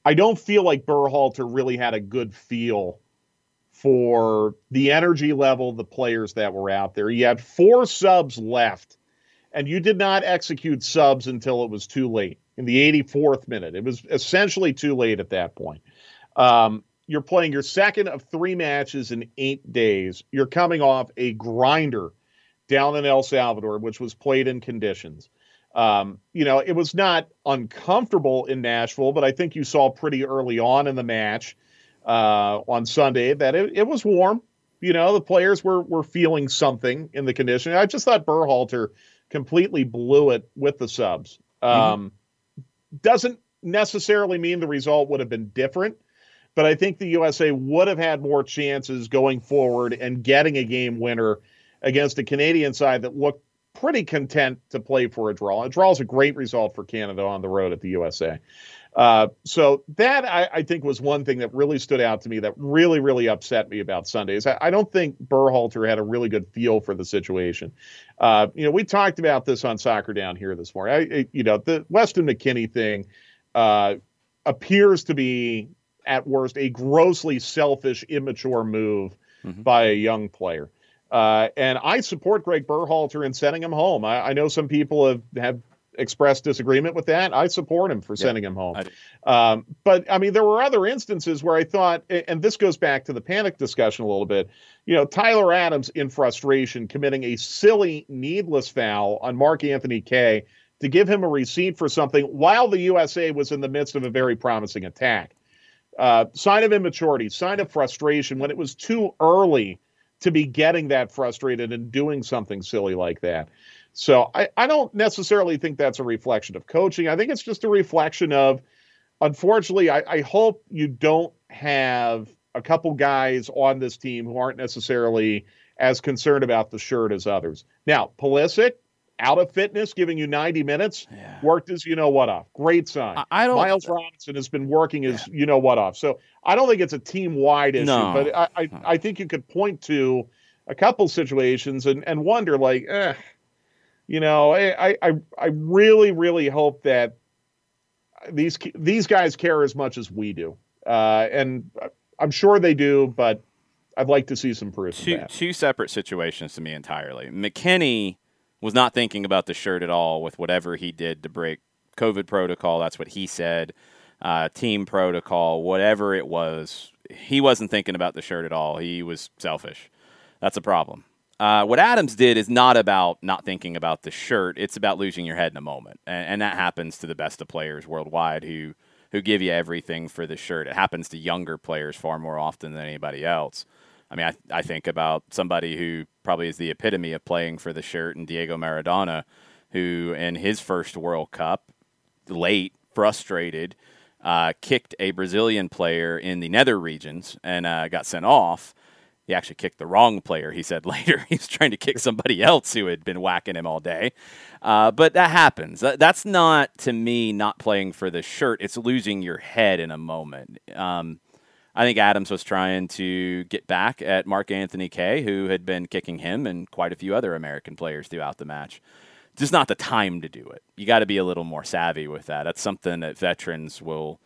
I don't feel like Berhalter really had a good feel for the energy level, the players that were out there. You had four subs left, and you did not execute subs until it was too late in the 84th minute. It was essentially too late at that point. Um, you're playing your second of three matches in eight days. You're coming off a grinder down in El Salvador, which was played in conditions. Um, you know, it was not uncomfortable in Nashville, but I think you saw pretty early on in the match uh, on Sunday that it, it was warm. You know, the players were were feeling something in the conditioning. I just thought Berhalter completely blew it with the subs. Mm-hmm. Um, doesn't necessarily mean the result would have been different, but I think the USA would have had more chances going forward and getting a game winner against a Canadian side that looked pretty content to play for a draw. A draw is a great result for Canada on the road at the USA. Uh, so that I, I, think was one thing that really stood out to me that really, really upset me about Sundays. I, I don't think Berhalter had a really good feel for the situation. Uh, you know, we talked about this on Soccer Down here this morning. I, you know, the Weston McKennie thing uh, appears to be at worst a grossly selfish, immature move mm-hmm. by a young player. Uh, and I support Greg Berhalter in sending him home. I, I, know some people have, have expressed disagreement with that. I support him for yeah, sending him home. Um, but I mean, there were other instances where I thought, and this goes back to the panic discussion a little bit. You know, Tyler Adams in frustration committing a silly, needless foul on Mark Anthony Kaye to give him a receipt for something while the USA was in the midst of a very promising attack. Uh, sign of immaturity, sign of frustration when it was too early to be getting that frustrated and doing something silly like that. So I, I don't necessarily think that's a reflection of coaching. I think it's just a reflection of, unfortunately, I, I hope you don't have a couple guys on this team who aren't necessarily as concerned about the shirt as others. Now, Pulisic, out of fitness, giving you 90 minutes, yeah. worked as you know what off. Great sign. I, I don't. Miles Robinson has been working as yeah. you know what off. So I don't think it's a team wide issue, no. but I, I, I, think you could point to a couple situations and, and wonder like, eh, you know, I, I I really really hope that these these guys care as much as we do, uh, and I'm sure they do, but I'd like to see some proof. Two two separate situations to me entirely. McKennie was not thinking about the shirt at all with whatever he did to break COVID protocol. That's what he said. Uh, team protocol, whatever it was, he wasn't thinking about the shirt at all. He was selfish. That's a problem. Uh, what Adams did is not about not thinking about the shirt. It's about losing your head in a moment, and, and that happens to the best of players worldwide who who give you everything for the shirt. It happens to younger players far more often than anybody else. I mean, I, I think about somebody who probably is the epitome of playing for the shirt, and Diego Maradona, who in his first World Cup, late, frustrated, uh, kicked a Brazilian player in the nether regions and uh, got sent off. He actually kicked the wrong player, he said later. he was trying to kick somebody else who had been whacking him all day. Uh, but that happens. That's not, to me, not playing for the shirt. It's losing your head in a moment. Um, I think Adams was trying to get back at Mark Anthony Kaye, who had been kicking him and quite a few other American players throughout the match. Just not the time to do it. You got to be a little more savvy with that. That's something that veterans will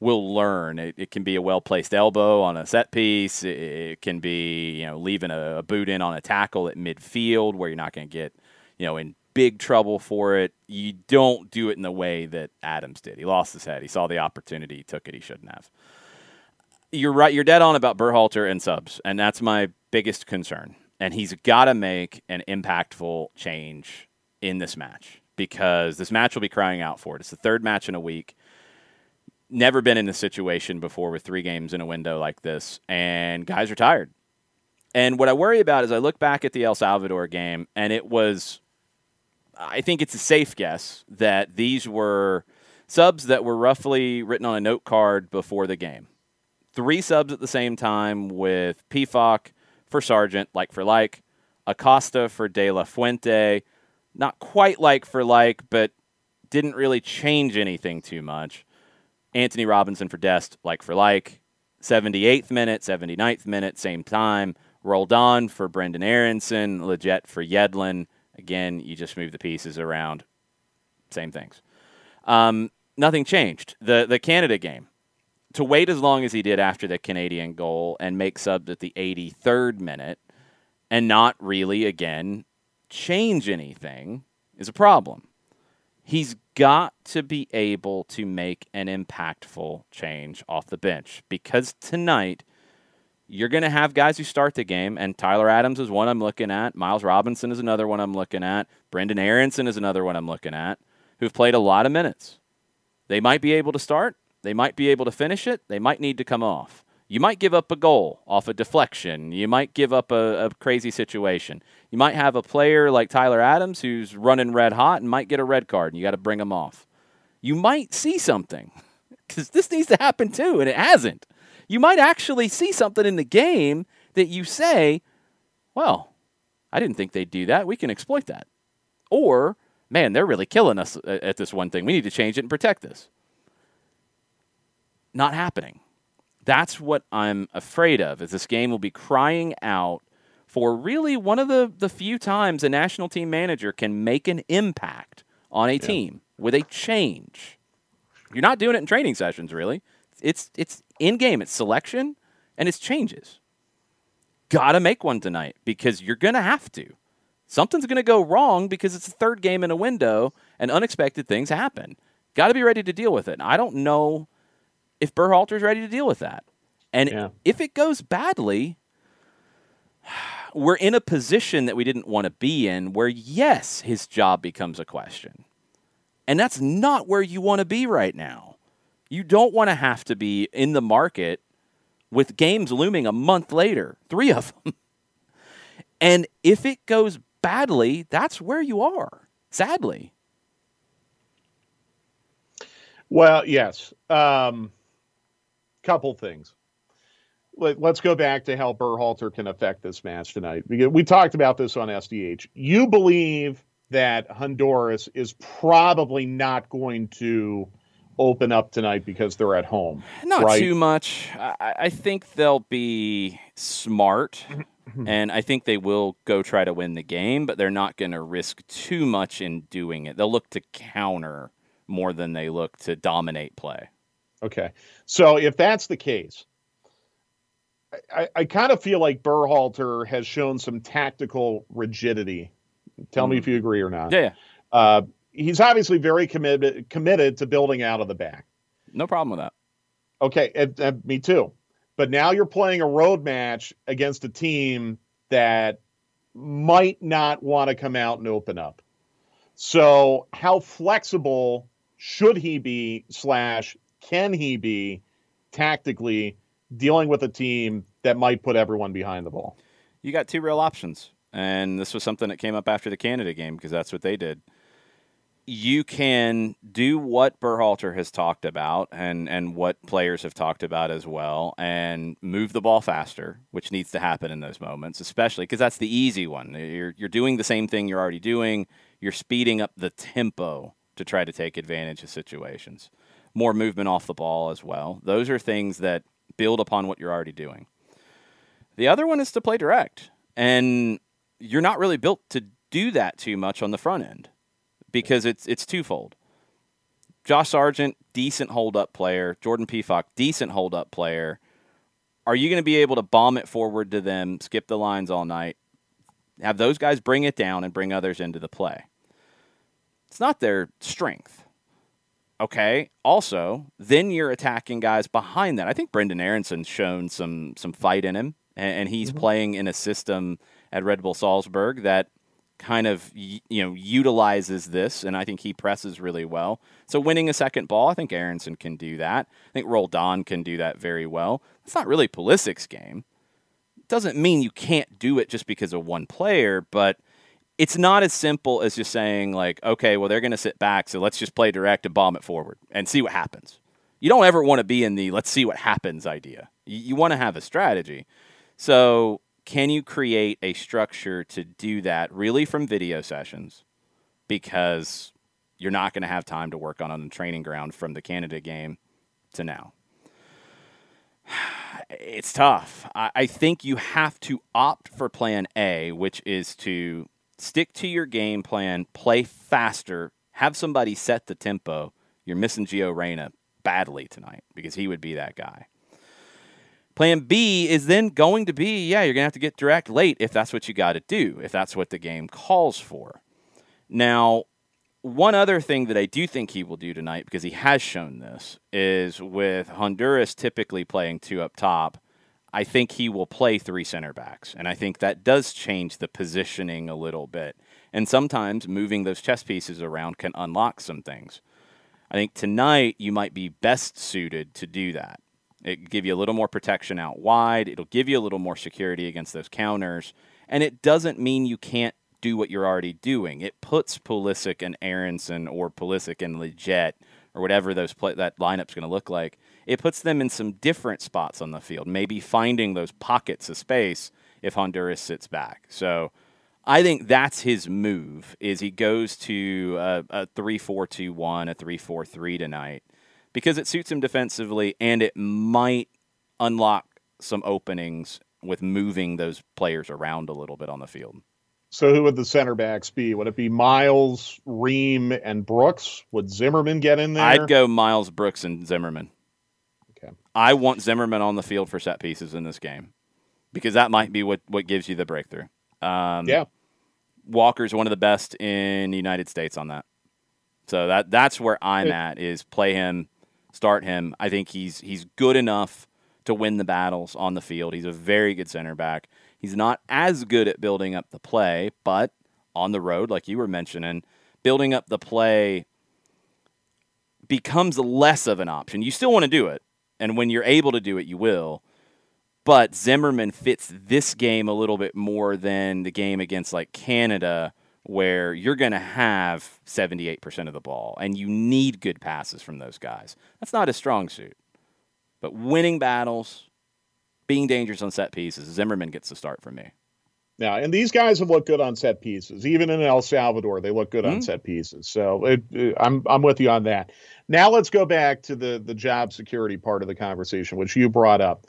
will learn. It, it can be a well placed elbow on a set piece. It, it, can be you know leaving a, a boot in on a tackle at midfield where you're not going to get you know in big trouble for it. You don't do it in the way that Adams did. He lost his head. He saw the opportunity, He took it. He shouldn't have you're right. You're dead on about Berhalter and subs, and that's my biggest concern. And he's got to make an impactful change in this match because this match will be crying out for it. It's the third match in a week. Never been in this situation before with three games in a window like this, and guys are tired. And what I worry about is I look back at the El Salvador game, and it was, I think it's a safe guess that these were subs that were roughly written on a note card before the game three subs at the same time with Pefok for Sargent, like for like, Acosta for De La Fuente, not quite like for like, but didn't really change anything too much. Antonee Robinson for Dest, like for like. 78th minute, 79th minute, same time. Roldan for Brendan Aaronson, Lletget for Yedlin. Again, you just move the pieces around. Same things. Um, nothing changed. The the Canada game to wait as long as he did after the Canadian goal and make subs at the 83rd minute and not really, again, change anything is a problem. He's got to be able to make an impactful change off the bench because tonight you're going to have guys who start the game, and Tyler Adams is one I'm looking at. Miles Robinson is another one I'm looking at. Brendan Aaronson is another one I'm looking at, who've played a lot of minutes. They might be able to start, they might be able to finish it. They might need to come off. You might give up a goal off a deflection. You might give up a, a, crazy situation. You might have a player like Tyler Adams who's running red hot and might get a red card, and you got to bring him off. You might see something because this needs to happen too, and it hasn't. You might actually see something in the game that you say, well, I didn't think they'd do that. We can exploit that. Or, man, they're really killing us uh, at this one thing. We need to change it and protect this. Not happening. That's what I'm afraid of. Is this game will be crying out for really one of the, the few times a national team manager can make an impact on a yeah. team with a change. You're not doing it in training sessions, really. It's it's in game. It's selection and it's changes. Got to make one tonight because you're gonna have to. Something's gonna go wrong because it's the third game in a window and unexpected things happen. Got to be ready to deal with it. And I don't know if Berhalter's ready to deal with that. And yeah. if it goes badly, we're in a position that we didn't want to be in where, yes, his job becomes a question. And that's not where you want to be right now. You don't want to have to be in the market with games looming a month later, three of them. and if it goes badly, that's where you are, sadly. Well, yes. Um, couple things. Let, us go back to how Berhalter can affect this match tonight. We talked about this on SDH. You believe that Honduras is probably not going to open up tonight because they're at home. Not right? too much. I, I, think they'll be smart, and I think they will go try to win the game, but they're not going to risk too much in doing it. They'll look to counter more than they look to dominate play. Okay. So if that's the case, I, I kind of feel like Berhalter has shown some tactical rigidity. Tell mm. me if you agree or not. Yeah. yeah. Uh, he's obviously very committed committed to building out of the back. No problem with that. Okay, and, and me too. But now you're playing a road match against a team that might not want to come out and open up. So how flexible should he be slash can he be tactically dealing with a team that might put everyone behind the ball? You got two real options. And this was something that came up after the Canada game because that's what they did. You can do what Berhalter has talked about and, and what players have talked about as well and move the ball faster, which needs to happen in those moments, especially because that's the easy one. You're, you're doing the same thing you're already doing, you're speeding up the tempo to try to take advantage of situations more movement off the ball as well. Those are things that build upon what you're already doing. The other one is to play direct. And you're not really built to do that too much on the front end because it's it's twofold. Josh Sargent, decent hold up player. Jordan Pefok, decent hold up player. Are you going to be able to bomb it forward to them, skip the lines all night, have those guys bring it down and bring others into the play? It's not their strength. Okay. Also, then you're attacking guys behind that. I think Brendan Aaronson's shown some some fight in him, and, and he's mm-hmm. playing in a system at Red Bull Salzburg that kind of you know utilizes this, and I think he presses really well. So winning a second ball, I think Aaronson can do that. I think Roldan can do that very well. It's not really Pulisic's game. Doesn't mean you can't do it just because of one player, but it's not as simple as just saying like, okay, well they're going to sit back, so let's just play direct and bomb it forward and see what happens. You don't ever want to be in the let's see what happens idea. You, you want to have a strategy. So can you create a structure to do that really from video sessions? Because you're not going to have time to work on on the training ground from the Canada game to now. It's tough. I, I think you have to opt for plan A, which is to stick to your game plan, play faster, have somebody set the tempo. You're missing Gio Reyna badly tonight because he would be that guy. Plan B is then going to be, yeah, you're going to have to get direct late if that's what you got to do, if that's what the game calls for. Now, one other thing that I do think he will do tonight, because he has shown this, is with Honduras typically playing two up top, I think he will play three center backs. And I think that does change the positioning a little bit. And sometimes moving those chess pieces around can unlock some things. I think tonight you might be best suited to do that. It give you a little more protection out wide. It'll give you a little more security against those counters. And it doesn't mean you can't do what you're already doing. It puts Pulisic and Aaronson or Pulisic and Lletget or whatever those play, that lineup's going to look like. It puts them in some different spots on the field, maybe finding those pockets of space if Honduras sits back. So I think that's his move is he goes to a, a 3-4-2-1, a 3-4-3 tonight because it suits him defensively and it might unlock some openings with moving those players around a little bit on the field. So who would the center backs be? Would it be Miles, Ream, and Brooks? Would Zimmerman get in there? I'd go Miles, Brooks, and Zimmerman. Okay. I want Zimmerman on the field for set pieces in this game because that might be what, what gives you the breakthrough. Um, yeah. Walker's one of the best in the United States on that. So that that's where I'm at is play him, start him. I think he's he's good enough to win the battles on the field. He's a very good center back. He's not as good at building up the play, but on the road, like you were mentioning, building up the play becomes less of an option. You still want to do it, and when you're able to do it, you will. But Zimmerman fits this game a little bit more than the game against like Canada, where you're going to have 78% of the ball, and you need good passes from those guys. That's not a strong suit. But winning battles, being dangerous on set pieces, Zimmerman gets the start for me. Yeah, and these guys have looked good on set pieces. Even in El Salvador, they look good mm-hmm. on set pieces. So it, it, I'm I'm with you on that. Now let's go back to the the job security part of the conversation, which you brought up.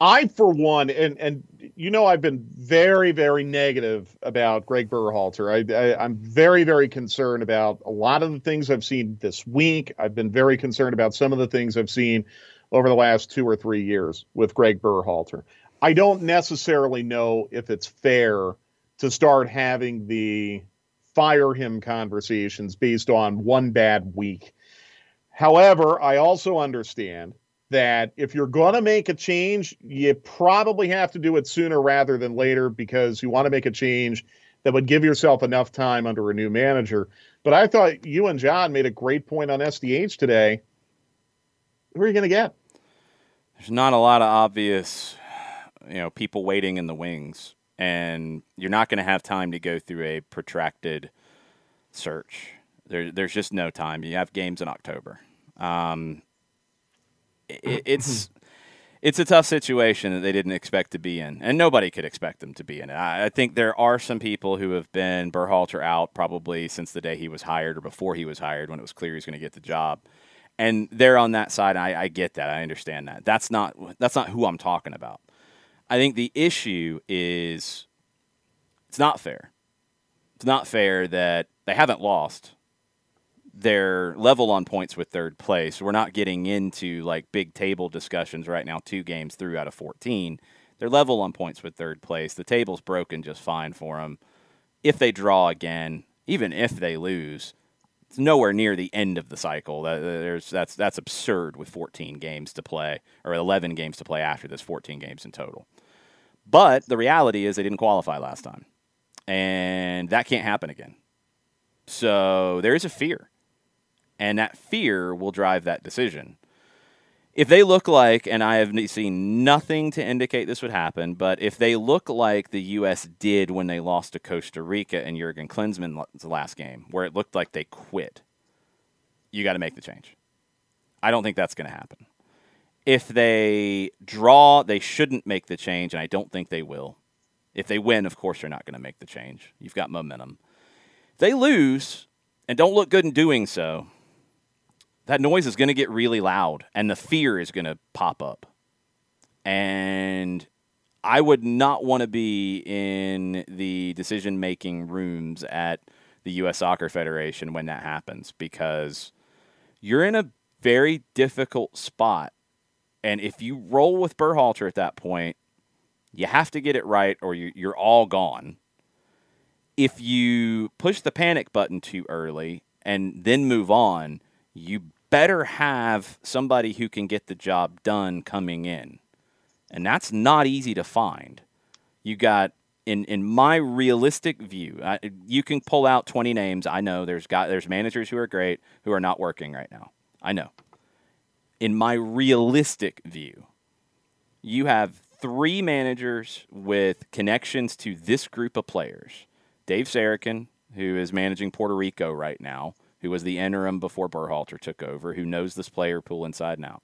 I, for one, and and you know, I've been very very negative about Greg Berhalter. I, I I'm very very concerned about a lot of the things I've seen this week. I've been very concerned about some of the things I've seen over the last two or three years with Greg Berhalter. I don't necessarily know if it's fair to start having the fire him conversations based on one bad week. However, I also understand that if you're going to make a change, you probably have to do it sooner rather than later because you want to make a change that would give yourself enough time under a new manager. But I thought you and John made a great point on SDH today. Who are you going to get? There's not a lot of obvious, you know, people waiting in the wings, and you're not going to have time to go through a protracted search. There, there's just no time. You have games in October. Um, it, it's it's a tough situation that they didn't expect to be in, and nobody could expect them to be in it. I, I think there are some people who have been Berhalter out probably since the day he was hired or before he was hired when it was clear he was going to get the job and they're on that side. I, I get that. I understand that. That's not that's not who I'm talking about. I think the issue is it's not fair. It's not fair that they haven't lost. They're level on points with third place. We're not getting into like big table discussions right now, two games through out of 14. They're level on points with third place. The table's broken just fine for them. If they draw again, even if they lose, it's nowhere near the end of the cycle. There's that's that's absurd with 14 games to play or 11 games to play after this 14 games in total. But the reality is they didn't qualify last time, and that can't happen again. So there is a fear, and that fear will drive that decision if they look like, and I have seen nothing to indicate this would happen, but if they look like the U.S. did when they lost to Costa Rica in Jurgen Klinsmann's last game, where it looked like they quit, you got to make the change. I don't think that's going to happen. If they draw, they shouldn't make the change, and I don't think they will. If they win, of course, they're not going to make the change. You've got momentum. If they lose and don't look good in doing so, that noise is going to get really loud and the fear is going to pop up. And I would not want to be in the decision making rooms at the U.S. Soccer Federation when that happens because you're in a very difficult spot. And if you roll with Berhalter at that point, you have to get it right or you're all gone. If you push the panic button too early and then move on, you better have somebody who can get the job done coming in. And that's not easy to find. You got in in my realistic view, I, you can pull out 20 names. I know there's got there's managers who are great who are not working right now. I know. In my realistic view, you have three managers with connections to this group of players. Dave Sarachan, who is managing Puerto Rico right now, who was the interim before Berhalter took over, who knows this player pool inside and out.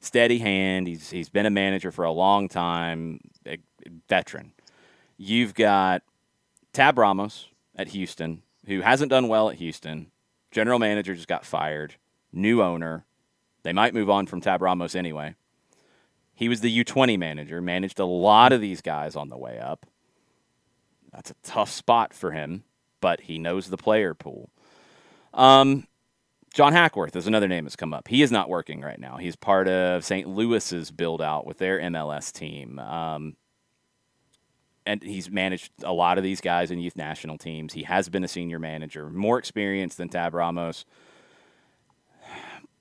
Steady hand. He's he's been a manager for a long time, a veteran. You've got Tab Ramos at Houston, who hasn't done well at Houston. General manager just got fired. New owner. They might move on from Tab Ramos anyway. He was the U20 manager, managed a lot of these guys on the way up. That's a tough spot for him, but he knows the player pool. Um, John Hackworth is another name that's come up. He is not working right now. He's part of St. Louis's build out with their MLS team. Um, and he's managed a lot of these guys in youth national teams. He has been a senior manager, more experience than Tab Ramos,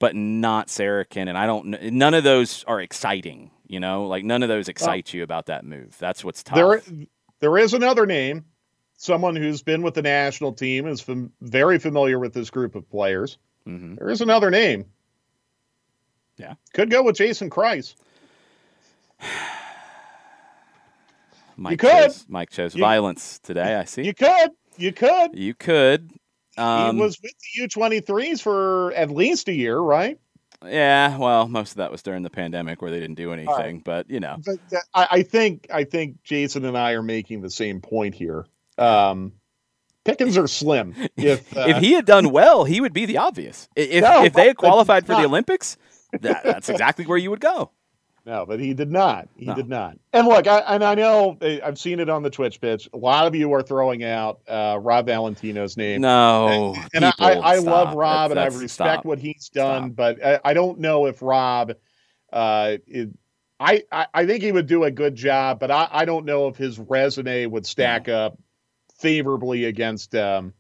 but not Sarachan. And I don't. None of those are exciting. You know, like none of those excite well, you about that move. That's what's tough. There, there is another name, someone who's been with the national team, is fam- very familiar with this group of players. Mm-hmm. There is another name. Yeah, could go with Jason Kreis. Mike you could. Chose, Mike chose you, violence today. I see. You could. You could. You could. Um, he was with the U23s for at least a year, right? Yeah, well, most of that was during the pandemic where they didn't do anything, right. but you know. But uh, I, I, think I think Jason and I are making the same point here. Um, pickings are slim. If uh, if he had done well, he would be the obvious. If no, if they had qualified for the Olympics, that, that's exactly where you would go. No, but he did not. He no. did not. And look, I, and I know eh, I've seen it on the Twitch pitch. A lot of you are throwing out uh, Rob Valentino's name. No, and, and I, I love Rob that's, and I respect stop. what he's done, stop. but I, I, don't know if Rob. Uh, it, I, I think he would do a good job, but I, I don't know if his resume would stack up favorably against. Um,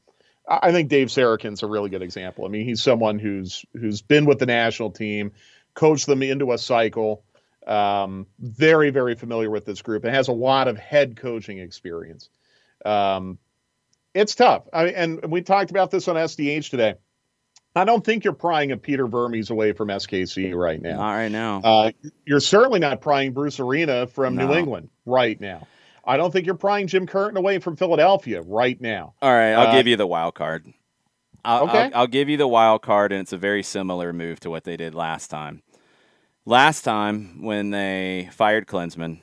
I think Dave Sarachan's a really good example. I mean, he's someone who's who's been with the national team, coached them into a cycle um, very, very familiar with this group and has a lot of head coaching experience. Um, it's tough. I and we talked about this on SDH today. I don't think you're prying a Peter Vermes away from SKC right now. Not right now. Uh, you're certainly not prying Bruce Arena from no. New England right now. I don't think you're prying Jim Curtin away from Philadelphia right now. All right, I'll uh, give you the wild card. I'll, okay. I'll, I'll, give you the wild card, and it's a very similar move to what they did last time. Last time when they fired Klinsmann,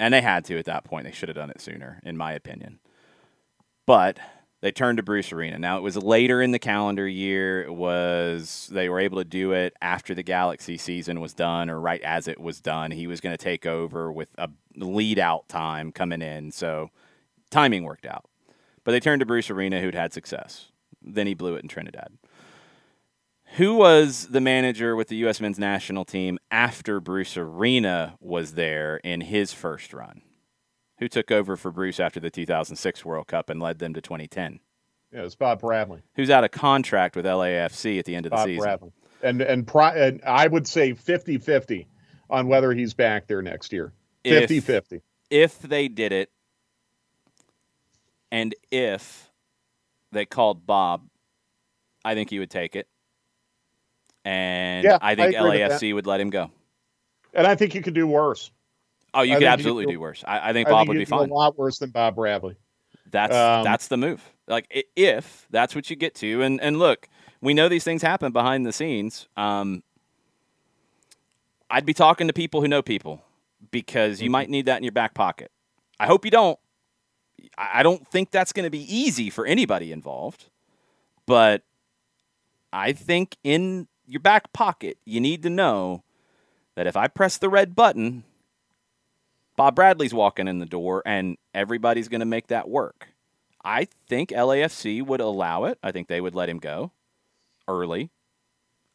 and they had to at that point, they should have done it sooner, in my opinion. But they turned to Bruce Arena. Now it was later in the calendar year. It was they were able to do it after the Galaxy season was done, or right as it was done. He was going to take over with a lead out time coming in, so timing worked out. But they turned to Bruce Arena, who'd had success. Then he blew it in Trinidad. Who was the manager with the U.S. men's national team after Bruce Arena was there in his first run? Who took over for Bruce after the 2006 World Cup and led them to 2010? Yeah, it was Bob Bradley. Who's out of contract with LAFC at the end of Bob the season? Bob Bradley. And and, pri- and I would say 50-50 on whether he's back there next year. 50-50. If they did it and if they called Bob, I think he would take it and yeah, I think I LAFC would let him go. And I think you could do worse. Oh, you I could absolutely do, do, worse. I, I think Bob think would be fine. A lot worse than Bob Bradley. That's um, that's the move. Like if that's what you get to, and and look, we know these things happen behind the scenes. Um, I'd be talking to people who know people because you mm-hmm. might need that in your back pocket. I hope you don't. I don't think that's going to be easy for anybody involved, but I think in your back pocket, you need to know that if I press the red button, Bob Bradley's walking in the door and everybody's going to make that work. I think LAFC would allow it. I think they would let him go early.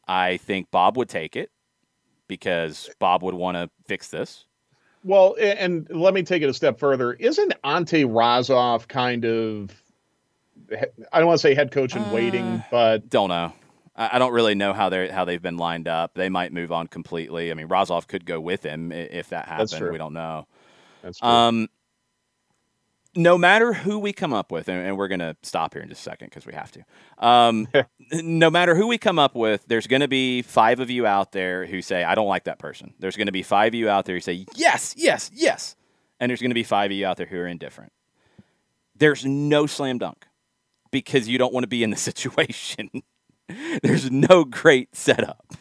I think Bob would take it because Bob would want to fix this. Well, and let me take it a step further. Isn't Ante Razov kind of I don't want to say head coach in uh, waiting, but don't know. I don't really know how they how they've been lined up. They might move on completely. I mean, Razov could go with him if that happened. We don't know. That's true. Um, no matter who we come up with, and, and we're going to stop here in just a second because we have to. Um, no matter who we come up with, there's going to be five of you out there who say, I don't like that person. There's going to be five of you out there who say, yes, yes, yes. And there's going to be five of you out there who are indifferent. There's no slam dunk because you don't want to be in the situation. there's no great setup.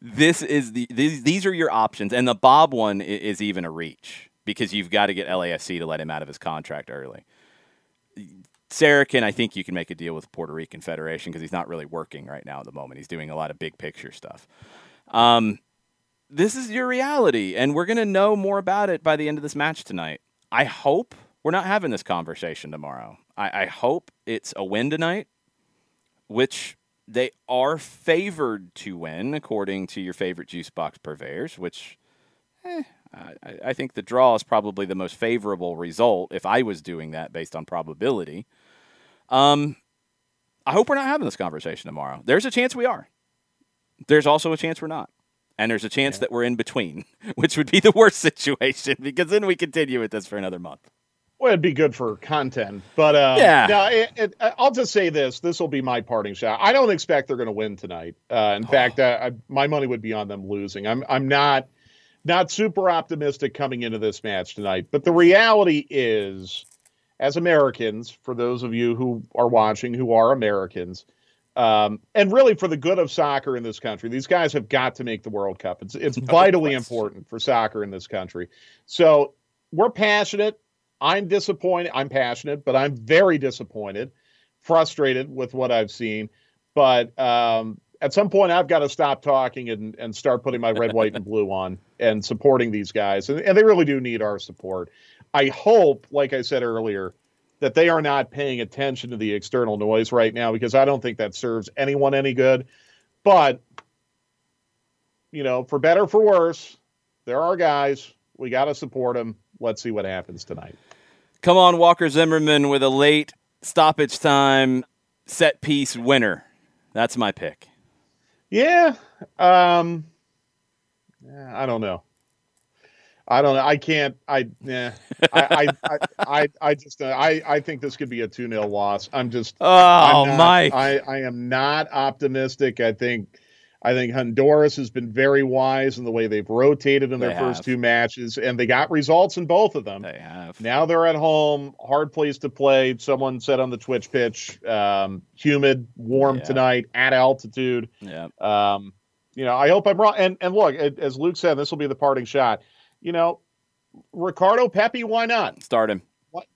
This is the these, these are your options, and the Bob one is even a reach because you've got to get LAFC to let him out of his contract early. Sarachan, I think you can make a deal with Puerto Rican Federation because he's not really working right now at the moment. He's doing a lot of big picture stuff. Um, this is your reality, and we're going to know more about it by the end of this match tonight. I hope we're not having this conversation tomorrow. I, I hope it's a win tonight, which they are favored to win according to your favorite juice box purveyors, which eh, I, I think the draw is probably the most favorable result if I was doing that based on probability. Um, I hope we're not having this conversation tomorrow. There's a chance we are. There's also a chance we're not. And there's a chance yeah. that we're in between, which would be the worst situation because then we continue with this for another month. Well, it'd be good for content, but uh, yeah. Now, it, it, I'll just say this: this will be my parting shot. I don't expect they're going to win tonight. Uh, in oh. fact, uh, I, my money would be on them losing. I'm I'm not not super optimistic coming into this match tonight. But the reality is, as Americans, for those of you who are watching who are Americans, um, and really for the good of soccer in this country, these guys have got to make the World Cup. It's it's vitally important for soccer in this country. So we're passionate. I'm disappointed. I'm passionate, but I'm very disappointed, frustrated with what I've seen. But um, at some point I've got to stop talking and, and start putting my red, white, and blue on and supporting these guys. And, and they really do need our support. I hope, like I said earlier, that they are not paying attention to the external noise right now because I don't think that serves anyone any good. But, you know, for better or for worse, there are guys. We got to support them. Let's see what happens tonight. Come on, Walker Zimmerman with a late stoppage time set piece winner. That's my pick. Yeah. Um, yeah, I don't know. I don't know. I can't. I yeah. I, I, I I just uh, I I think this could be a two 0 loss. I'm just. Oh, I'm not, Mike. I I am not optimistic. I think I think Honduras has been very wise in the way they've rotated in their they first two matches, and they got results in both of them. They have. Now they're at home, hard place to play. Someone said on the Twitch pitch, um, humid, warm yeah. tonight, at altitude. Yeah. Um, you know, I hope I'm wrong. And and look, as Luke said, this will be the parting shot. You know, Ricardo Pepi, why not start him?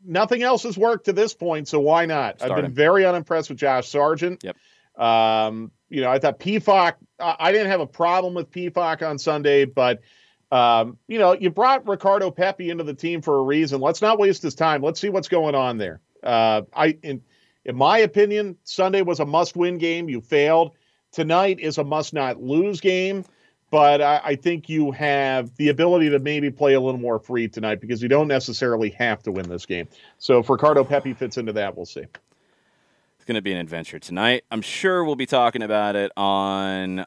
Nothing else has worked to this point, so why not? Start I've been him. very unimpressed with Josh Sargent. Yep. Um, you know, I thought Pefok, I didn't have a problem with Pefok on Sunday, but, um, you know, you brought Ricardo Pepi into the team for a reason. Let's not waste his time. Let's see what's going on there. Uh, I, in, in my opinion, Sunday was a must win game. You failed. Tonight is a must not lose game, but I, I think you have the ability to maybe play a little more free tonight because you don't necessarily have to win this game. So if Ricardo Pepi fits into that, we'll see going to be an adventure tonight. I'm sure we'll be talking about it on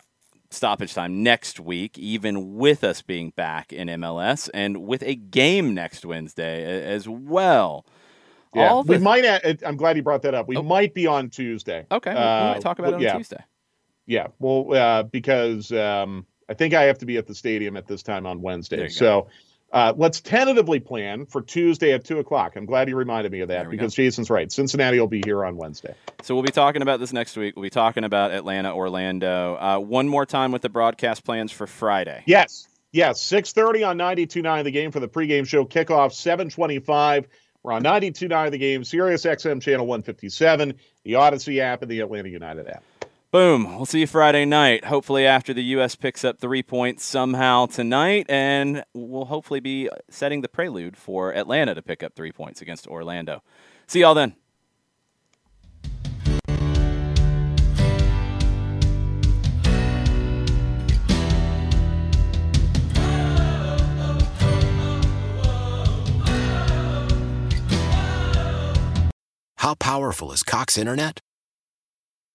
stoppage time next week, even with us being back in MLS and with a game next Wednesday as well. Yeah, All we might. Add, I'm glad you brought that up. We oh. might be on Tuesday. Okay, uh, we might talk about it on yeah. Tuesday. Yeah, well, uh, because um, I think I have to be at the stadium at this time on Wednesday. So uh, let's tentatively plan for Tuesday at two o'clock. I'm glad you reminded me of that because go. Jason's right. Cincinnati will be here on Wednesday. So we'll be talking about this next week. We'll be talking about Atlanta, Orlando. Uh, one more time with the broadcast plans for Friday. Yes, yes, six thirty on 92.9 The Game for the pregame show. Kickoff seven twenty-five. We're on 92.9 The Game, Sirius XM channel 157, the Odyssey app, and the Atlanta United app. Boom. We'll see you Friday night. Hopefully, after the U.S. picks up three points somehow tonight, and we'll hopefully be setting the prelude for Atlanta to pick up three points against Orlando. See y'all then. How powerful is Cox Internet?